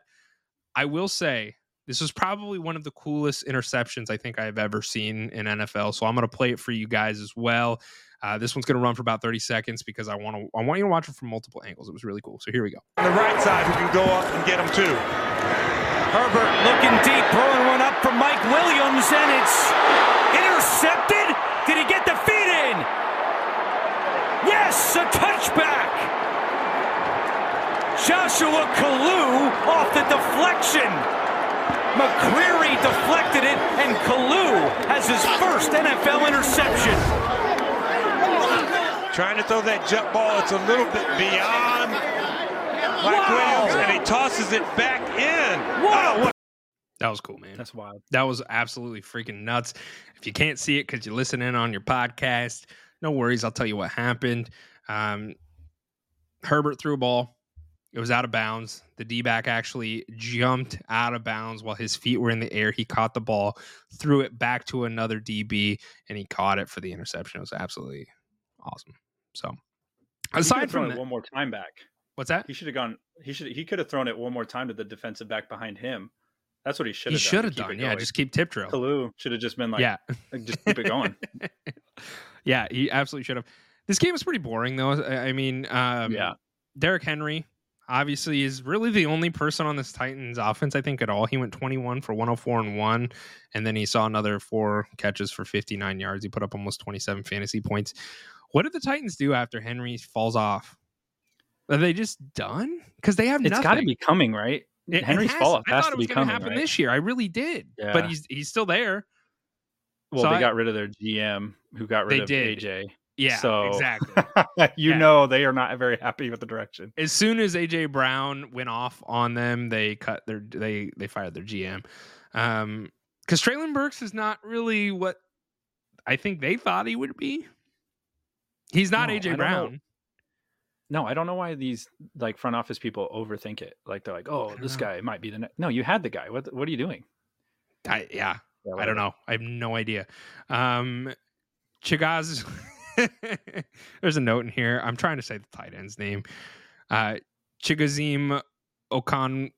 I will say this was probably one of the coolest interceptions I think I've ever seen in NFL. So I'm going to play it for you guys as well. Uh, this one's going to run for about 30 seconds because I want to I want you to watch it from multiple angles. It was really cool. So here we go. On the right side who can go up and get him too. Herbert looking deep, throwing one up from Mike Williams, and it's intercepted. Did he get the feet in? Yes, a touchback. Joshua Kalu off the deflection. McCreary deflected it, and Kalu has his first NFL interception. Trying to throw that jump ball. It's a little bit beyond Mike Wow. Williams, and he tosses it back in. Wow. Oh, That was cool, man. That's wild. That was absolutely freaking nuts. If you can't see it because you're listening on your podcast, no worries. I'll tell you what happened. Um, Herbert threw a ball. It was out of bounds. The D back actually jumped out of bounds while his feet were in the air. He caught the ball, threw it back to another DB, and he caught it for the interception. It was absolutely awesome. So, aside from that, one more time back. what's that? He should have gone. He should. He could have thrown it one more time to the defensive back behind him. That's what he should He have. should done have to done. Yeah, just keep tip drill. Kalu should have just been like, yeah. like, just keep it going. yeah, he absolutely should have. This game is pretty boring though. I I mean, um, Yeah. Derrick Henry obviously is really the only person on this Titans offense, I think, at all. He went 21 for 104 and one, and then he saw another four catches for 59 yards. He put up almost 27 fantasy points. What did the Titans do after Henry falls off? Are they just done? Because they have It's got to be coming, right? It- it Henry's has- fall off I has to be coming, happen right? this year. I really did. Yeah. But he's he's still there. Well, So they I- got rid of their GM, who got rid of did. AJ. Yeah, So- exactly. you Yeah. know they are not very happy with the direction. as soon as AJ Brown went off on them, they cut their they they fired their GM. Um because Treylon Burks is not really what I think they thought he would be. He's not No, AJ. Brown. No, I don't know why these like front office people overthink it. Like they're like, oh, this know. guy might be the next. No, you had the guy. What What are you doing? I, yeah, Yeah, I don't know. I have no idea. Um Chigaz there's a note in here. I'm trying to say the tight end's name. Uh Chigazim Okan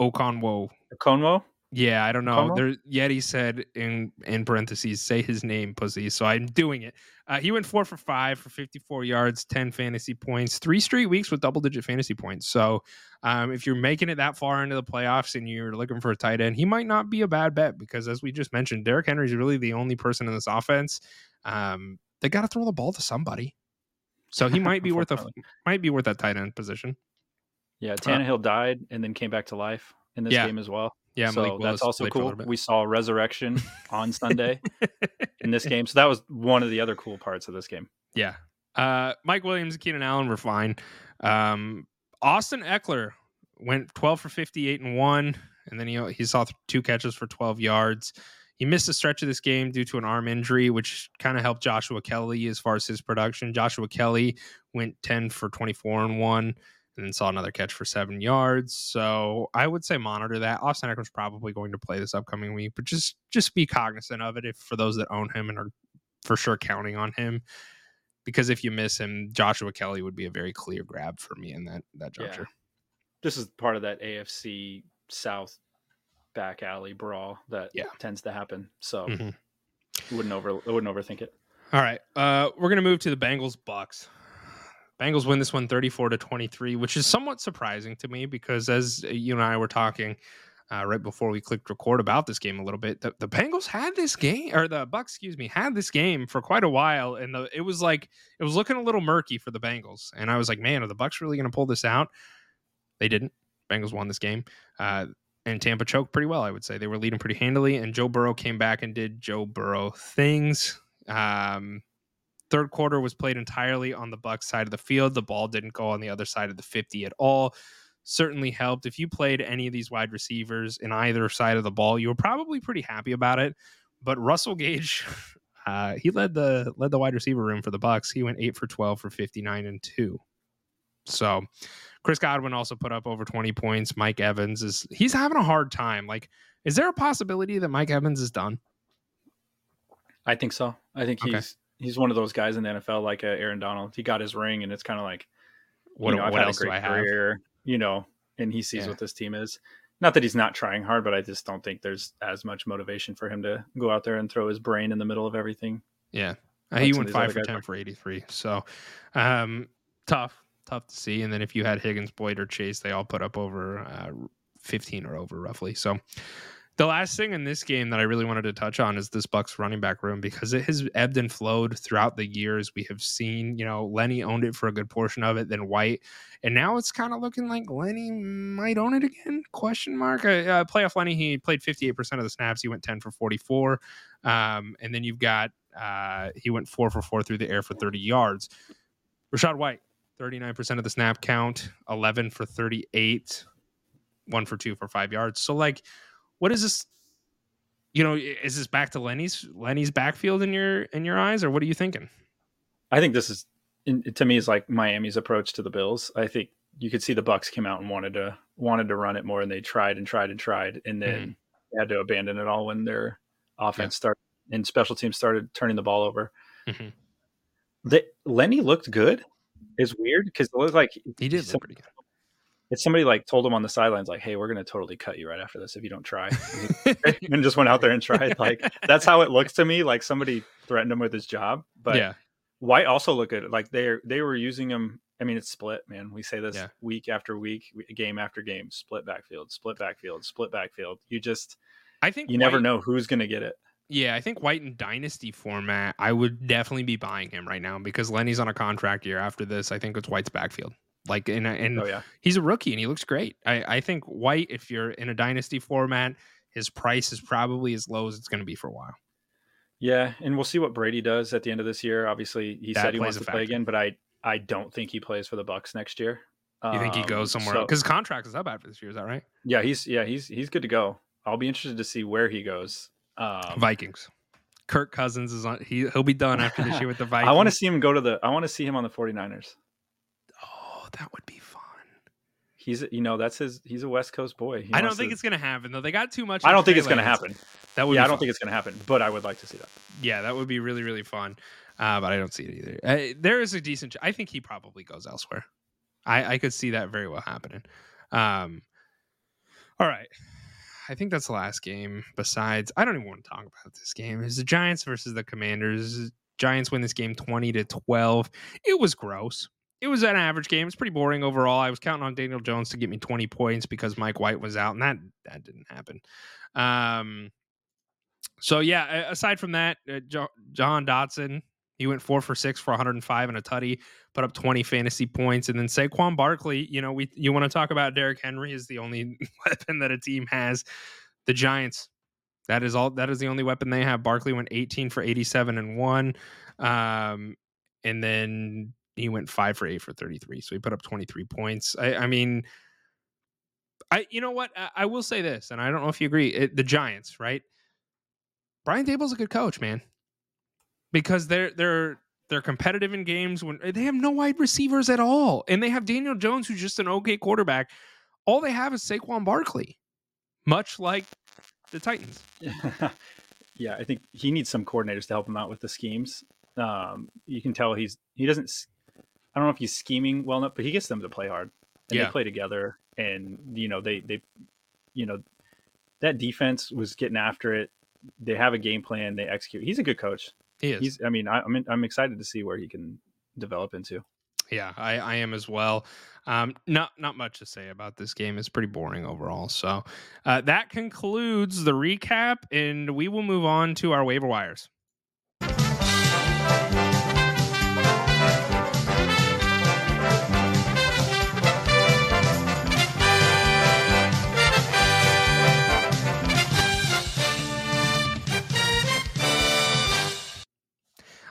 Okanwo. Conwo. Yeah, I don't know. Como? There, Yeti said in in parentheses, "Say his name, pussy." So I'm doing it. Uh, he went four for five for 54 yards, 10 fantasy points, three straight weeks with double digit fantasy points. So, um, if you're making it that far into the playoffs and you're looking for a tight end, he might not be a bad bet because, as we just mentioned, Derrick Henry is really the only person in this offense. Um, they got to throw the ball to somebody. So he might be worth a might be worth that tight end position. Yeah, Tannehill died and then came back to life in this Yeah. game as well. Yeah, so Willis that's also played for a cool. We saw resurrection on Sunday in this game, so that was one of the other cool parts of this game. Yeah. Uh, Mike Williams and Keenan Allen were fine. Um, Austin Ekeler went 12 for 58 and one, and then he he saw two catches for 12 yards. He missed a stretch of this game due to an arm injury, which kind of helped Joshua Kelley as far as his production. Joshua Kelley went 10 for 24 and one, and then saw another catch for seven yards. So I would say monitor that. Austin Ekeler's probably going to play this upcoming week, but just just be cognizant of it if for those that own him and are for sure counting on him because if you miss him, Joshua Kelley would be a very clear grab for me in that that Yeah. juncture. This is part of that AFC South back alley brawl that Yeah. tends to happen. So Mhm. wouldn't over I wouldn't overthink it. All right, uh, we're gonna move to the Bengals Bucks. Bengals win this one 34 to 23, which is somewhat surprising to me because as you and I were talking uh, right before we clicked record about this game a little bit, the, the Bengals had this game or the Bucks, excuse me, had this game for quite a while, and the, it was like it was looking a little murky for the Bengals, and I was like, man, are the Bucks really gonna pull this out? They didn't. Bengals won this game. Uh, and Tampa choked pretty well, I would say. They were leading pretty handily, and Joe Burrow came back and did Joe Burrow things. Um, third quarter was played entirely on the Bucks side of the field. The ball didn't go on the other side of the 50 at all. Certainly helped. If you played any of these wide receivers in either side of the ball, you were probably pretty happy about it. But Russell Gage, uh, he led the led the wide receiver room for the Bucks. He went eight for 12 for 59 and two. So Chris Godwin also put up over 20 points. Mike Evans is he's having a hard time. Like, is there a possibility that Mike Evans is done? I think so. I think Okay. He's one of those guys in the NFL like uh, Aaron Donald. He got his ring, and it's kind of like What, you know, what else do I have? career, you know, and he sees Yeah. what this team is. Not that he's not trying hard, but I just don't think there's as much motivation for him to go out there and throw his brain in the middle of everything. Yeah. Uh, he went five for guys 10 are. for 83. So um, tough, tough to see. And then if you had Higgins, Boyd, or Chase, they all put up over uh, 15 or over roughly. So the last thing in this game that I really wanted to touch on is this Bucks running back room because it has ebbed and flowed throughout the years. We have seen, you know, Lenny owned it for a good portion of it, then White, and now it's kind of looking like Lenny might own it again? Question mark. Uh, uh, playoff Lenny, he played 58% of the snaps. He went 10 for 44. Um, and then you've got uh, he went four for four through the air for 30 yards. Rachaad White, 39% of the snap count, 11 for 38, one for two for five yards. So, like, what is this? You know, is this back to Lenny's Lenny's backfield in your in your eyes, or what are you thinking? I think this is in, to me is like Miami's approach to the Bills. I think you could see the Bucks came out and wanted to wanted to run it more, and they tried and tried and tried, and then they had to abandon it all when their offense started and special teams started turning the ball over. Mhm. The, Lenny looked good. It's weird because it looked like He did look pretty if somebody like told him on the sidelines, like, "Hey, we're going to totally cut you right after this if you don't try," and just went out there and tried. Like that's how it looks to me. Like somebody threatened him with his job. But yeah, White also looked good. Like they they were using him. I mean, it's split, man. We say this Yeah. week after week, game after game. Split backfield, split backfield, split backfield. You just I think you never know who's going to get it. Yeah, I think White in dynasty format, I would definitely be buying him right now because Lenny's on a contract year. After this, I think it's White's backfield. Like, and and Oh yeah, he's a rookie and he looks great. I, I think White, if you're in a dynasty format, his price is probably as low as it's going to be for a while. yeah. And we'll see what Brady does at the end of this year. Obviously, he That said he wants to play again, but I I don't think he plays for the Bucks next year. You think he Um, goes somewhere else? Because his contract is up after this year. Is that right? Yeah, he's yeah he's he's good to go. I'll be interested to see where he goes. Um, Vikings. Kirk Cousins is on. He he'll be done after this year with the Vikings. I want to see him go to the. I want to see him on the 49ers. That would be fun. He's you know that's his. He's a West Coast boy. He I don't think to- it's going to happen though. They got too much. I don't think Trey it's going to happen. That would. Yeah, I don't fun. think it's going to happen. But I would like to see that. Yeah, that would be really really fun. Uh, but I don't see it either. Uh, there is a decent. ch- I think he probably goes elsewhere. I I could see that very well happening. Um. All right. I think that's the last game. Besides, I don't even want to talk about this game. It's the Giants versus the Commanders. Giants win this game 20 to 12. It was gross. It was an average game. It's pretty boring overall. I was counting on Daniel Jones to get me 20 points because Mike White was out, and that that didn't happen. Um, so yeah, aside from that, uh, jo- Jahan Dotson He went four for six for 105 and a tutty, put up 20 fantasy points. And then Saquon Barkley, you know, we you want to talk about Derrick Henry is the only weapon that a team has. The Giants, that is all. That is the only weapon they have. Barkley went 18 for 87 and one, um, and then he went five for eight for 33. So he put up 23 points. I, I mean, I you know what? I, I, will say this, and I don't know if you agree. It, the Giants, right? Brian Daboll's a good coach, man because they're they're they're competitive in games when they have no wide receivers at all, and they have Daniel Jones, who's just an okay quarterback. All they have is Saquon Barkley, much like the Titans. yeah, I think he needs some coordinators to help him out with the schemes. Um, you can tell he's he doesn't. I don't know if he's scheming well enough, but he gets them to play hard, and yeah. they play together. And you know they they, you know, that defense was getting after it. They have a game plan. They execute. He's a good coach. He is. He's. I mean, I, am I'm, I'm excited to see where he can develop into. Yeah, I, I am as well. Um, not not much to say about this game. It's pretty boring overall. So uh, that concludes the recap, and we will move on to our waiver wires.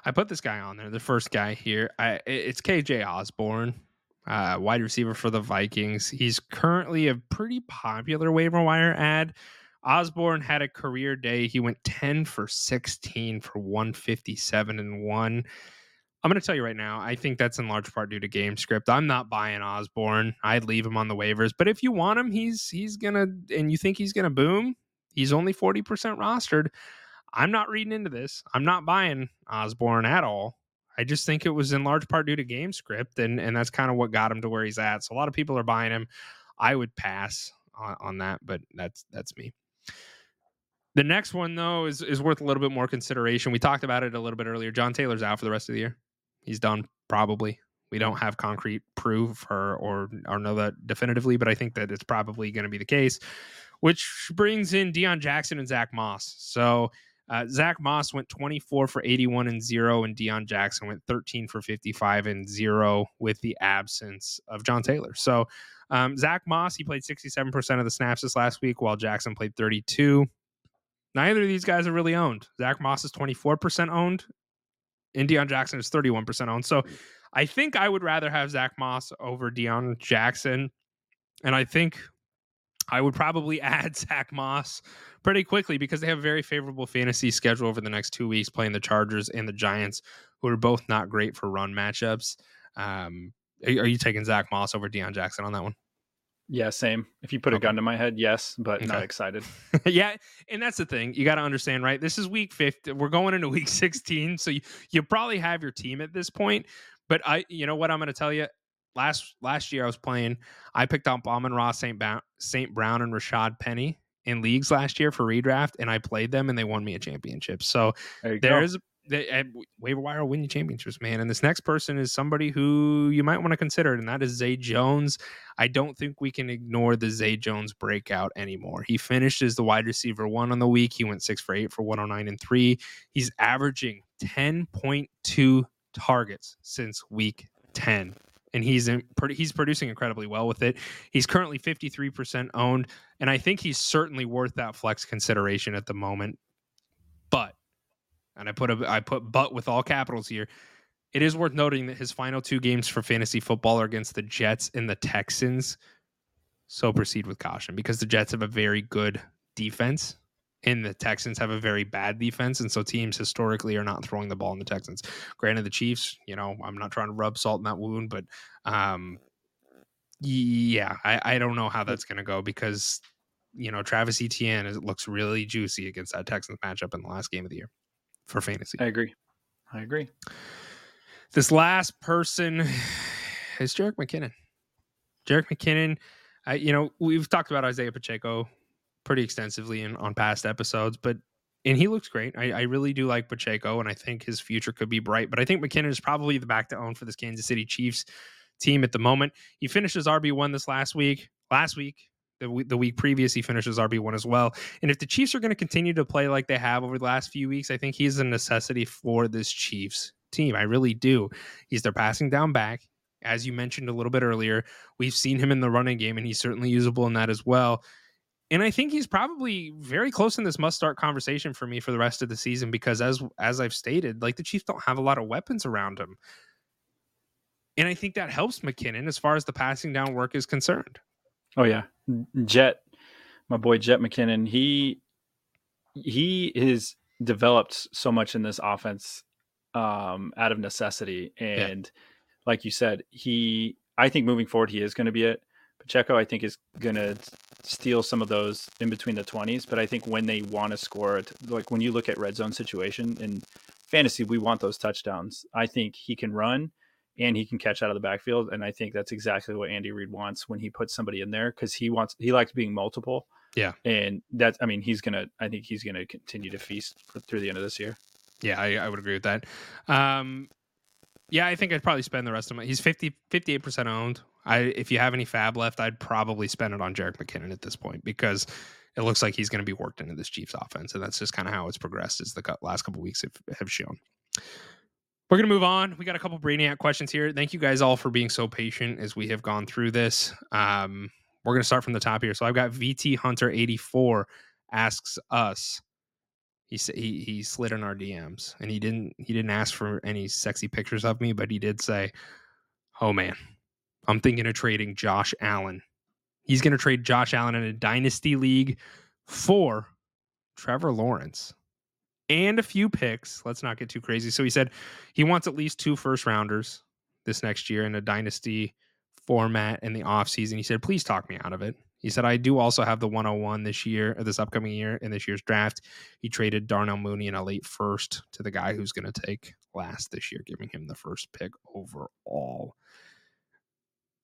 I put this guy on there, the first guy here. I, it's KJ Osborn, uh, wide receiver for the Vikings. He's currently a pretty popular waiver wire ad. Osborn had a career day. He went 10 for 16 for 157 and 1. I'm going to tell you right now, I think that's in large part due to game script. I'm not buying Osborn. I'd leave him on the waivers, but if you want him, he's he's going to and you think he's going to boom, he's only 40% rostered. I'm not reading into this. I'm not buying Osborn at all. I just think it was in large part due to game script, and and that's kind of what got him to where he's at. So a lot of people are buying him. I would pass on, on that, but that's that's me. The next one though is is worth a little bit more consideration. We talked about it a little bit earlier. John Taylor's out for the rest of the year. He's done probably. We don't have concrete proof or or or know that definitively, but I think that it's probably going to be the case. Which brings in Deon Jackson and Zack Moss. So uh, Zack Moss went 24 for 81 and zero, and Deon Jackson went 13 for 55 and zero with the absence of John Taylor. So um, Zack Moss, he played 67% of the snaps this last week, while Jackson played 32. Neither of these guys are really owned. Zack Moss is 24% owned, and Deon Jackson is 31% owned. So I think I would rather have Zack Moss over Deon Jackson. And I think I would probably add Zack Moss pretty quickly because they have a very favorable fantasy schedule over the next two weeks, playing the Chargers and the Giants, who are both not great for run matchups. Um, are, are, you taking Zack Moss over Deon Jackson on that one? Yeah, same. If you put okay. a gun to my head, yes, but okay. not excited. yeah, and that's the thing. You got to understand, right? This is week 15. We're going into week 16, so you, you probably have your team at this point. But I, you know what I'm going to tell you? Last last year I was playing. I picked up Amon-Ra St. Ba- St. Brown and Rashaad Penny in leagues last year for redraft, and I played them, and they won me a championship. So there there's they, waiver wire will win you championships, man. And this next person is somebody who you might want to consider, and that is Zay Jones. I don't think we can ignore the Zay Jones breakout anymore. He finished as the wide receiver one on the week. He went six for eight for 109 and three. He's averaging 10.2 targets since week 10 and he's in, he's producing incredibly well with it. He's currently 53% owned, and I think he's certainly worth that flex consideration at the moment. But, and I put a I put but with all capitals here. It is worth noting that his final two games for fantasy football are against the Jets and the Texans. So proceed with caution because the Jets have a very good defense and the Texans have a very bad defense, and so teams historically are not throwing the ball in the Texans. Granted, the Chiefs, you know, I'm not trying to rub salt in that wound, but um, yeah, I, I don't know how that's going to go because you know Travis Etienne is, looks really juicy against that Texans matchup in the last game of the year for fantasy. I agree. I agree. This last person is Jerick McKinnon. Jerick McKinnon, uh, you know, we've talked about Isaiah Pacheco pretty extensively in, on past episodes, but and he looks great. I, I, really do like Pacheco, and I think his future could be bright. But I think McKinnon is probably the back to own for this Kansas City Chiefs team at the moment. He finishes RB one this last week. Last week, the, the week previous, he finishes RB one as well. And if the Chiefs are going to continue to play like they have over the last few weeks, I think he's a necessity for this Chiefs team. I really do. He's their passing down back. As you mentioned a little bit earlier, we've seen him in the running game, and he's certainly usable in that as well. And I think he's probably very close in this must start conversation for me for the rest of the season because as as I've stated, like the Chiefs don't have a lot of weapons around him. And I think that helps McKinnon as far as the passing down work is concerned. Oh yeah. Jet, my boy Jet McKinnon, he he is developed so much in this offense um out of necessity. And yeah. like you said, he I think moving forward he is going to be it. Pacheco, I think, is going to steal some of those in between the 20s. But I think when they want to score, like when you look at red zone situation in fantasy, we want those touchdowns. I think he can run and he can catch out of the backfield. And I think that's exactly what Andy Reid wants when he puts somebody in there because he wants, he likes being multiple. Yeah. And that's, I mean, he's going to, I think he's going to continue to feast through the end of this year. Yeah, I, I would agree with that. Um, yeah, I think I'd probably spend the rest of my. He's 50, 58% owned. I if you have any fab left, I'd probably spend it on Jerick McKinnon at this point because it looks like he's going to be worked into this Chiefs offense, and that's just kind of how it's progressed as the last couple weeks have, have shown. We're going to move on. We got a couple Brainiac questions here. Thank you guys all for being so patient as we have gone through this. Um, we're going to start from the top here. So I've got VT Hunter 84 asks us. He he he slid in our DMs and he didn't he didn't ask for any sexy pictures of me, but he did say, "Oh man, I'm thinking of trading Josh Allen. He's going to trade Josh Allen in a dynasty league for Trevor Lawrence and a few picks. Let's not get too crazy. So he said he wants at least two first rounders this next year in a dynasty format in the offseason. He said, please talk me out of it. He said, I do also have the 101 this year, or this upcoming year in this year's draft. He traded Darnell Mooney in a late first to the guy who's going to take last this year, giving him the first pick overall.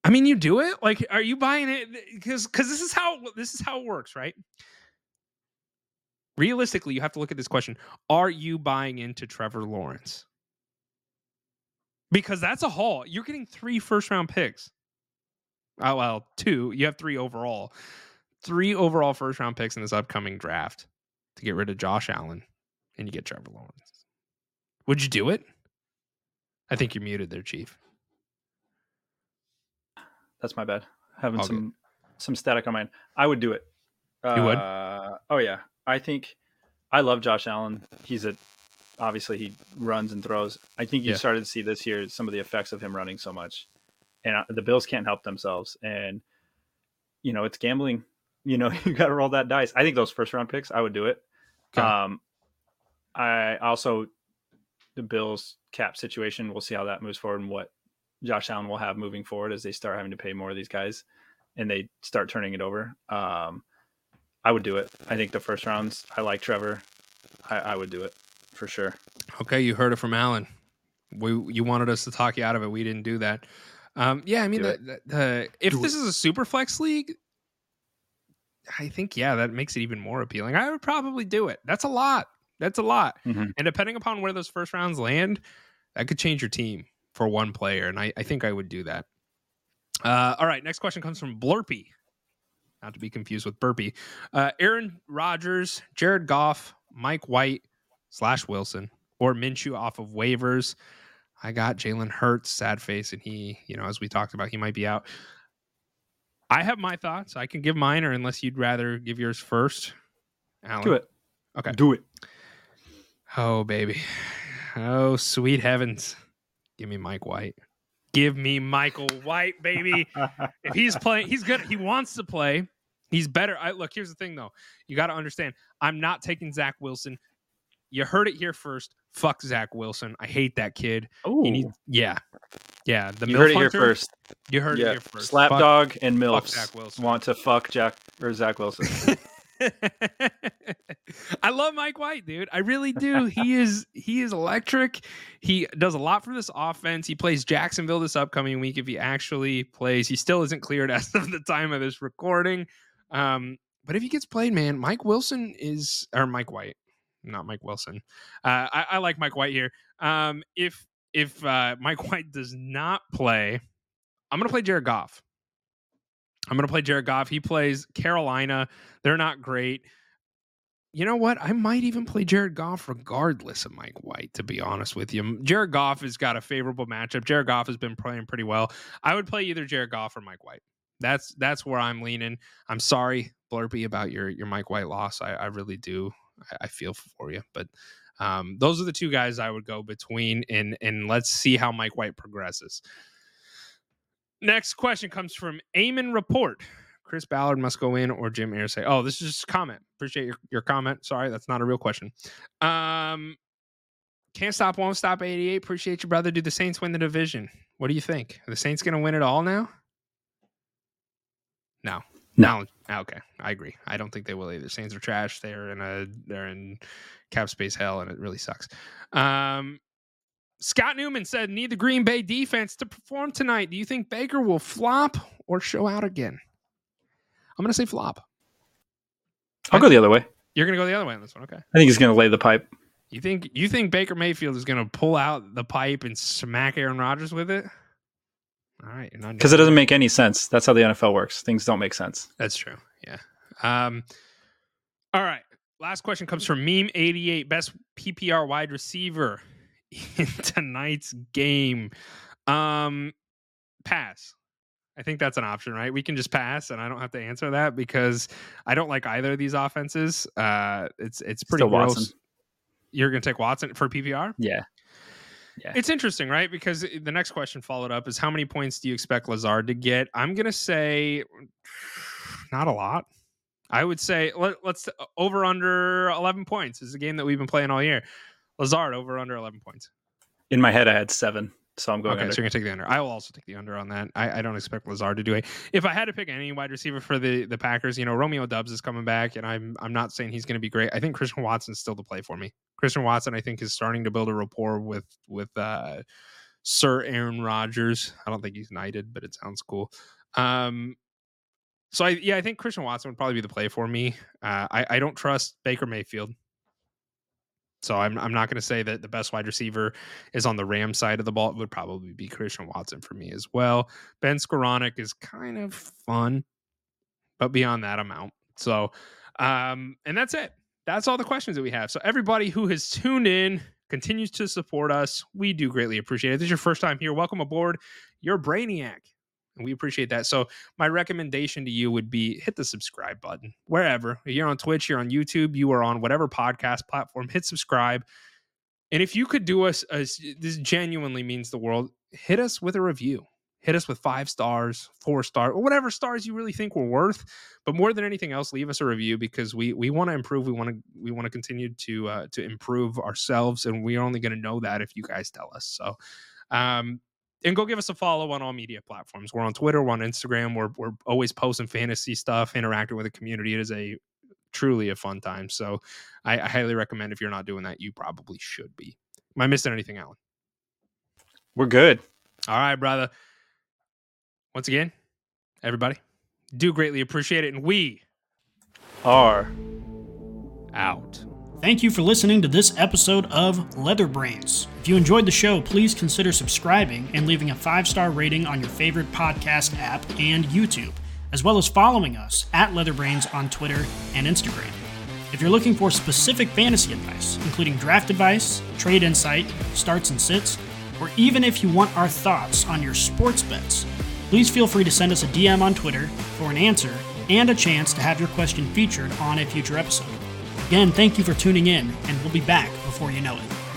I mean, you do it. Like, are you buying it? Because because this is how this is how it works, right? Realistically, you have to look at this question: Are you buying into Trevor Lawrence? Because that's a haul. You're getting three first round picks. Oh well, two. You have three overall. Three overall first round picks in this upcoming draft to get rid of Josh Allen, and you get Trevor Lawrence. Would you do it? I think you're muted there, Chief. That's my bad. Having All some good. some static on mine. I would do it. You uh, would? Oh yeah. I think I love Josh Allen. He's a obviously he runs and throws. I think you yeah. started to see this year some of the effects of him running so much, and uh, the Bills can't help themselves. And you know it's gambling. You know you got to roll that dice. I think those first round picks, I would do it. Okay. Um, I also the Bills cap situation. We'll see how that moves forward and what Josh Allen will have moving forward as they start having to pay more of these guys and they start turning it over. Um, I would do it. I think the first rounds, I like Trevor. I, I would do it for sure. Okay, you heard it from Alan. We you wanted us to talk you out of it. We didn't do that. Um, yeah, I mean, the, the, the, if do this it. is a super flex league, I think yeah, that makes it even more appealing. I would probably do it. That's a lot. That's a lot. Mm-hmm. And depending upon where those first rounds land, that could change your team for one player, and I, I think I would do that. Uh, all right, next question comes from Blurpy, not to be confused with Burpee. Uh, Aaron Rodgers, Jared Goff, Mike White slash Wilson, or Minshew off of waivers. I got Jalen Hurts, sad face, and he, you know, as we talked about, he might be out. I have my thoughts. I can give mine, or unless you'd rather give yours first. Alan. Do it. Okay. Do it. Oh, baby. Oh, sweet heavens. Give me Mike White. Give me Michael White, baby. if he's playing, he's good. He wants to play. He's better. I look. Here's the thing, though. You got to understand. I'm not taking Zach Wilson. You heard it here first. Fuck Zach Wilson. I hate that kid. Oh, yeah, yeah. The you heard it here first. You heard yeah. it here first. Slapdog and Mills want to fuck Jack or Zach Wilson. I love Mike White, dude. I really do. He is he is electric. He does a lot for this offense. He plays Jacksonville this upcoming week if he actually plays. He still isn't cleared as of the time of this recording. Um, but if he gets played, man, Mike Wilson is or Mike White, not Mike Wilson. Uh, I, I, like Mike White here. Um, if if uh, Mike White does not play, I'm gonna play Jared Goff. I'm going to play Jared Goff. He plays Carolina. They're not great. You know what? I might even play Jared Goff regardless of Mike White, to be honest with you. Jared Goff has got a favorable matchup. Jared Goff has been playing pretty well. I would play either Jared Goff or Mike White. That's that's where I'm leaning. I'm sorry, Blurby, about your your Mike White loss. I, I really do. I, I feel for you, but um, those are the two guys I would go between, and and let's see how Mike White progresses. Next question comes from Eamon Report. Chris Ballard must go in or Jim Irsay. Oh, this is just a comment. Appreciate your, your comment. Sorry, that's not a real question. Um, can't stop, won't stop. 88. Appreciate you, brother. Do the Saints win the division? What do you think? Are the Saints going to win it all now? No. No. No. Okay, I agree. I don't think they will either. Saints are trash. They're in a they're in cap space hell, and it really sucks. Um, Scott Newman said, "Need the Green Bay defense to perform tonight. Do you think Baker will flop or show out again?" I'm going to say flop. I'll go the other way. You're going to go the other way on this one. Okay. I think he's going to lay the pipe. You think you think Baker Mayfield is going to pull out the pipe and smack Aaron Rodgers with it? All right, because it doesn't make any sense. That's how the NFL works. Things don't make sense. That's true. Yeah. Um. All right. Last question comes from Meme eighty eight. Best PPR wide receiver in tonight's game. Um. Pass. I think that's an option, right? We can just pass, and I don't have to answer that because I don't like either of these offenses. Uh, it's it's pretty Still gross. Watson. You're going to take Watson for PPR? Yeah. Yeah. It's interesting, right? Because the next question followed up is how many points do you expect Lazard to get? I'm going to say not a lot. I would say let, us over under 11 points is a game that we've been playing all year. Lazard over under 11 points. In my head, I had seven. So I'm going okay, under. so you're gonna take the under. I will also take the under on that. I, I, don't expect Lazard to do it. If I had to pick any wide receiver for the the Packers, you know, Romeo Doubs is coming back, and I'm I'm not saying he's gonna be great. I think Christian Watson's still to play for me. Christian Watson, I think, is starting to build a rapport with with uh, Sir Aaron Rodgers. I don't think he's knighted, but it sounds cool. Um, so I yeah, I think Christian Watson would probably be the play for me. Uh, I I don't trust Baker Mayfield. So I'm I'm not going to say that the best wide receiver is on the Ram side of the ball. It would probably be Christian Watson for me as well. Ben Skowronek is kind of fun, but beyond that, I'm out. So, um, and that's it. That's all the questions that we have. So everybody who has tuned in continues to support us. We do greatly appreciate it. If this is your first time here, welcome aboard. You're Brainiac and we appreciate that. So my recommendation to you would be hit the subscribe button wherever you're on Twitch, you're on YouTube, you are on whatever podcast platform. Hit subscribe, and if you could do us, as this genuinely means the world. Hit us with a review. Hit us with five stars, four stars, or whatever stars you really think we're worth. But more than anything else, leave us a review because we we want to improve. We want to we want to continue to uh, to improve ourselves, and we're only going to know that if you guys tell us. So, um, and go give us a follow on all media platforms. We're on Twitter, we're on Instagram. We're we're always posting fantasy stuff, interacting with the community. It is a truly a fun time. So I, I highly recommend if you're not doing that, you probably should be. Am I missing anything, Alan? We're good. All right, brother. Once again, everybody, do greatly appreciate it, and we are out. Thank you for listening to this episode of Leather Brains. If you enjoyed the show, please consider subscribing and leaving a five star rating on your favorite podcast app and YouTube, as well as following us at Leatherbrains on Twitter and Instagram. If you're looking for specific fantasy advice, including draft advice, trade insight, starts and sits, or even if you want our thoughts on your sports bets, please feel free to send us a DM on Twitter for an answer and a chance to have your question featured on a future episode. Again, thank you for tuning in, and we'll be back before you know it.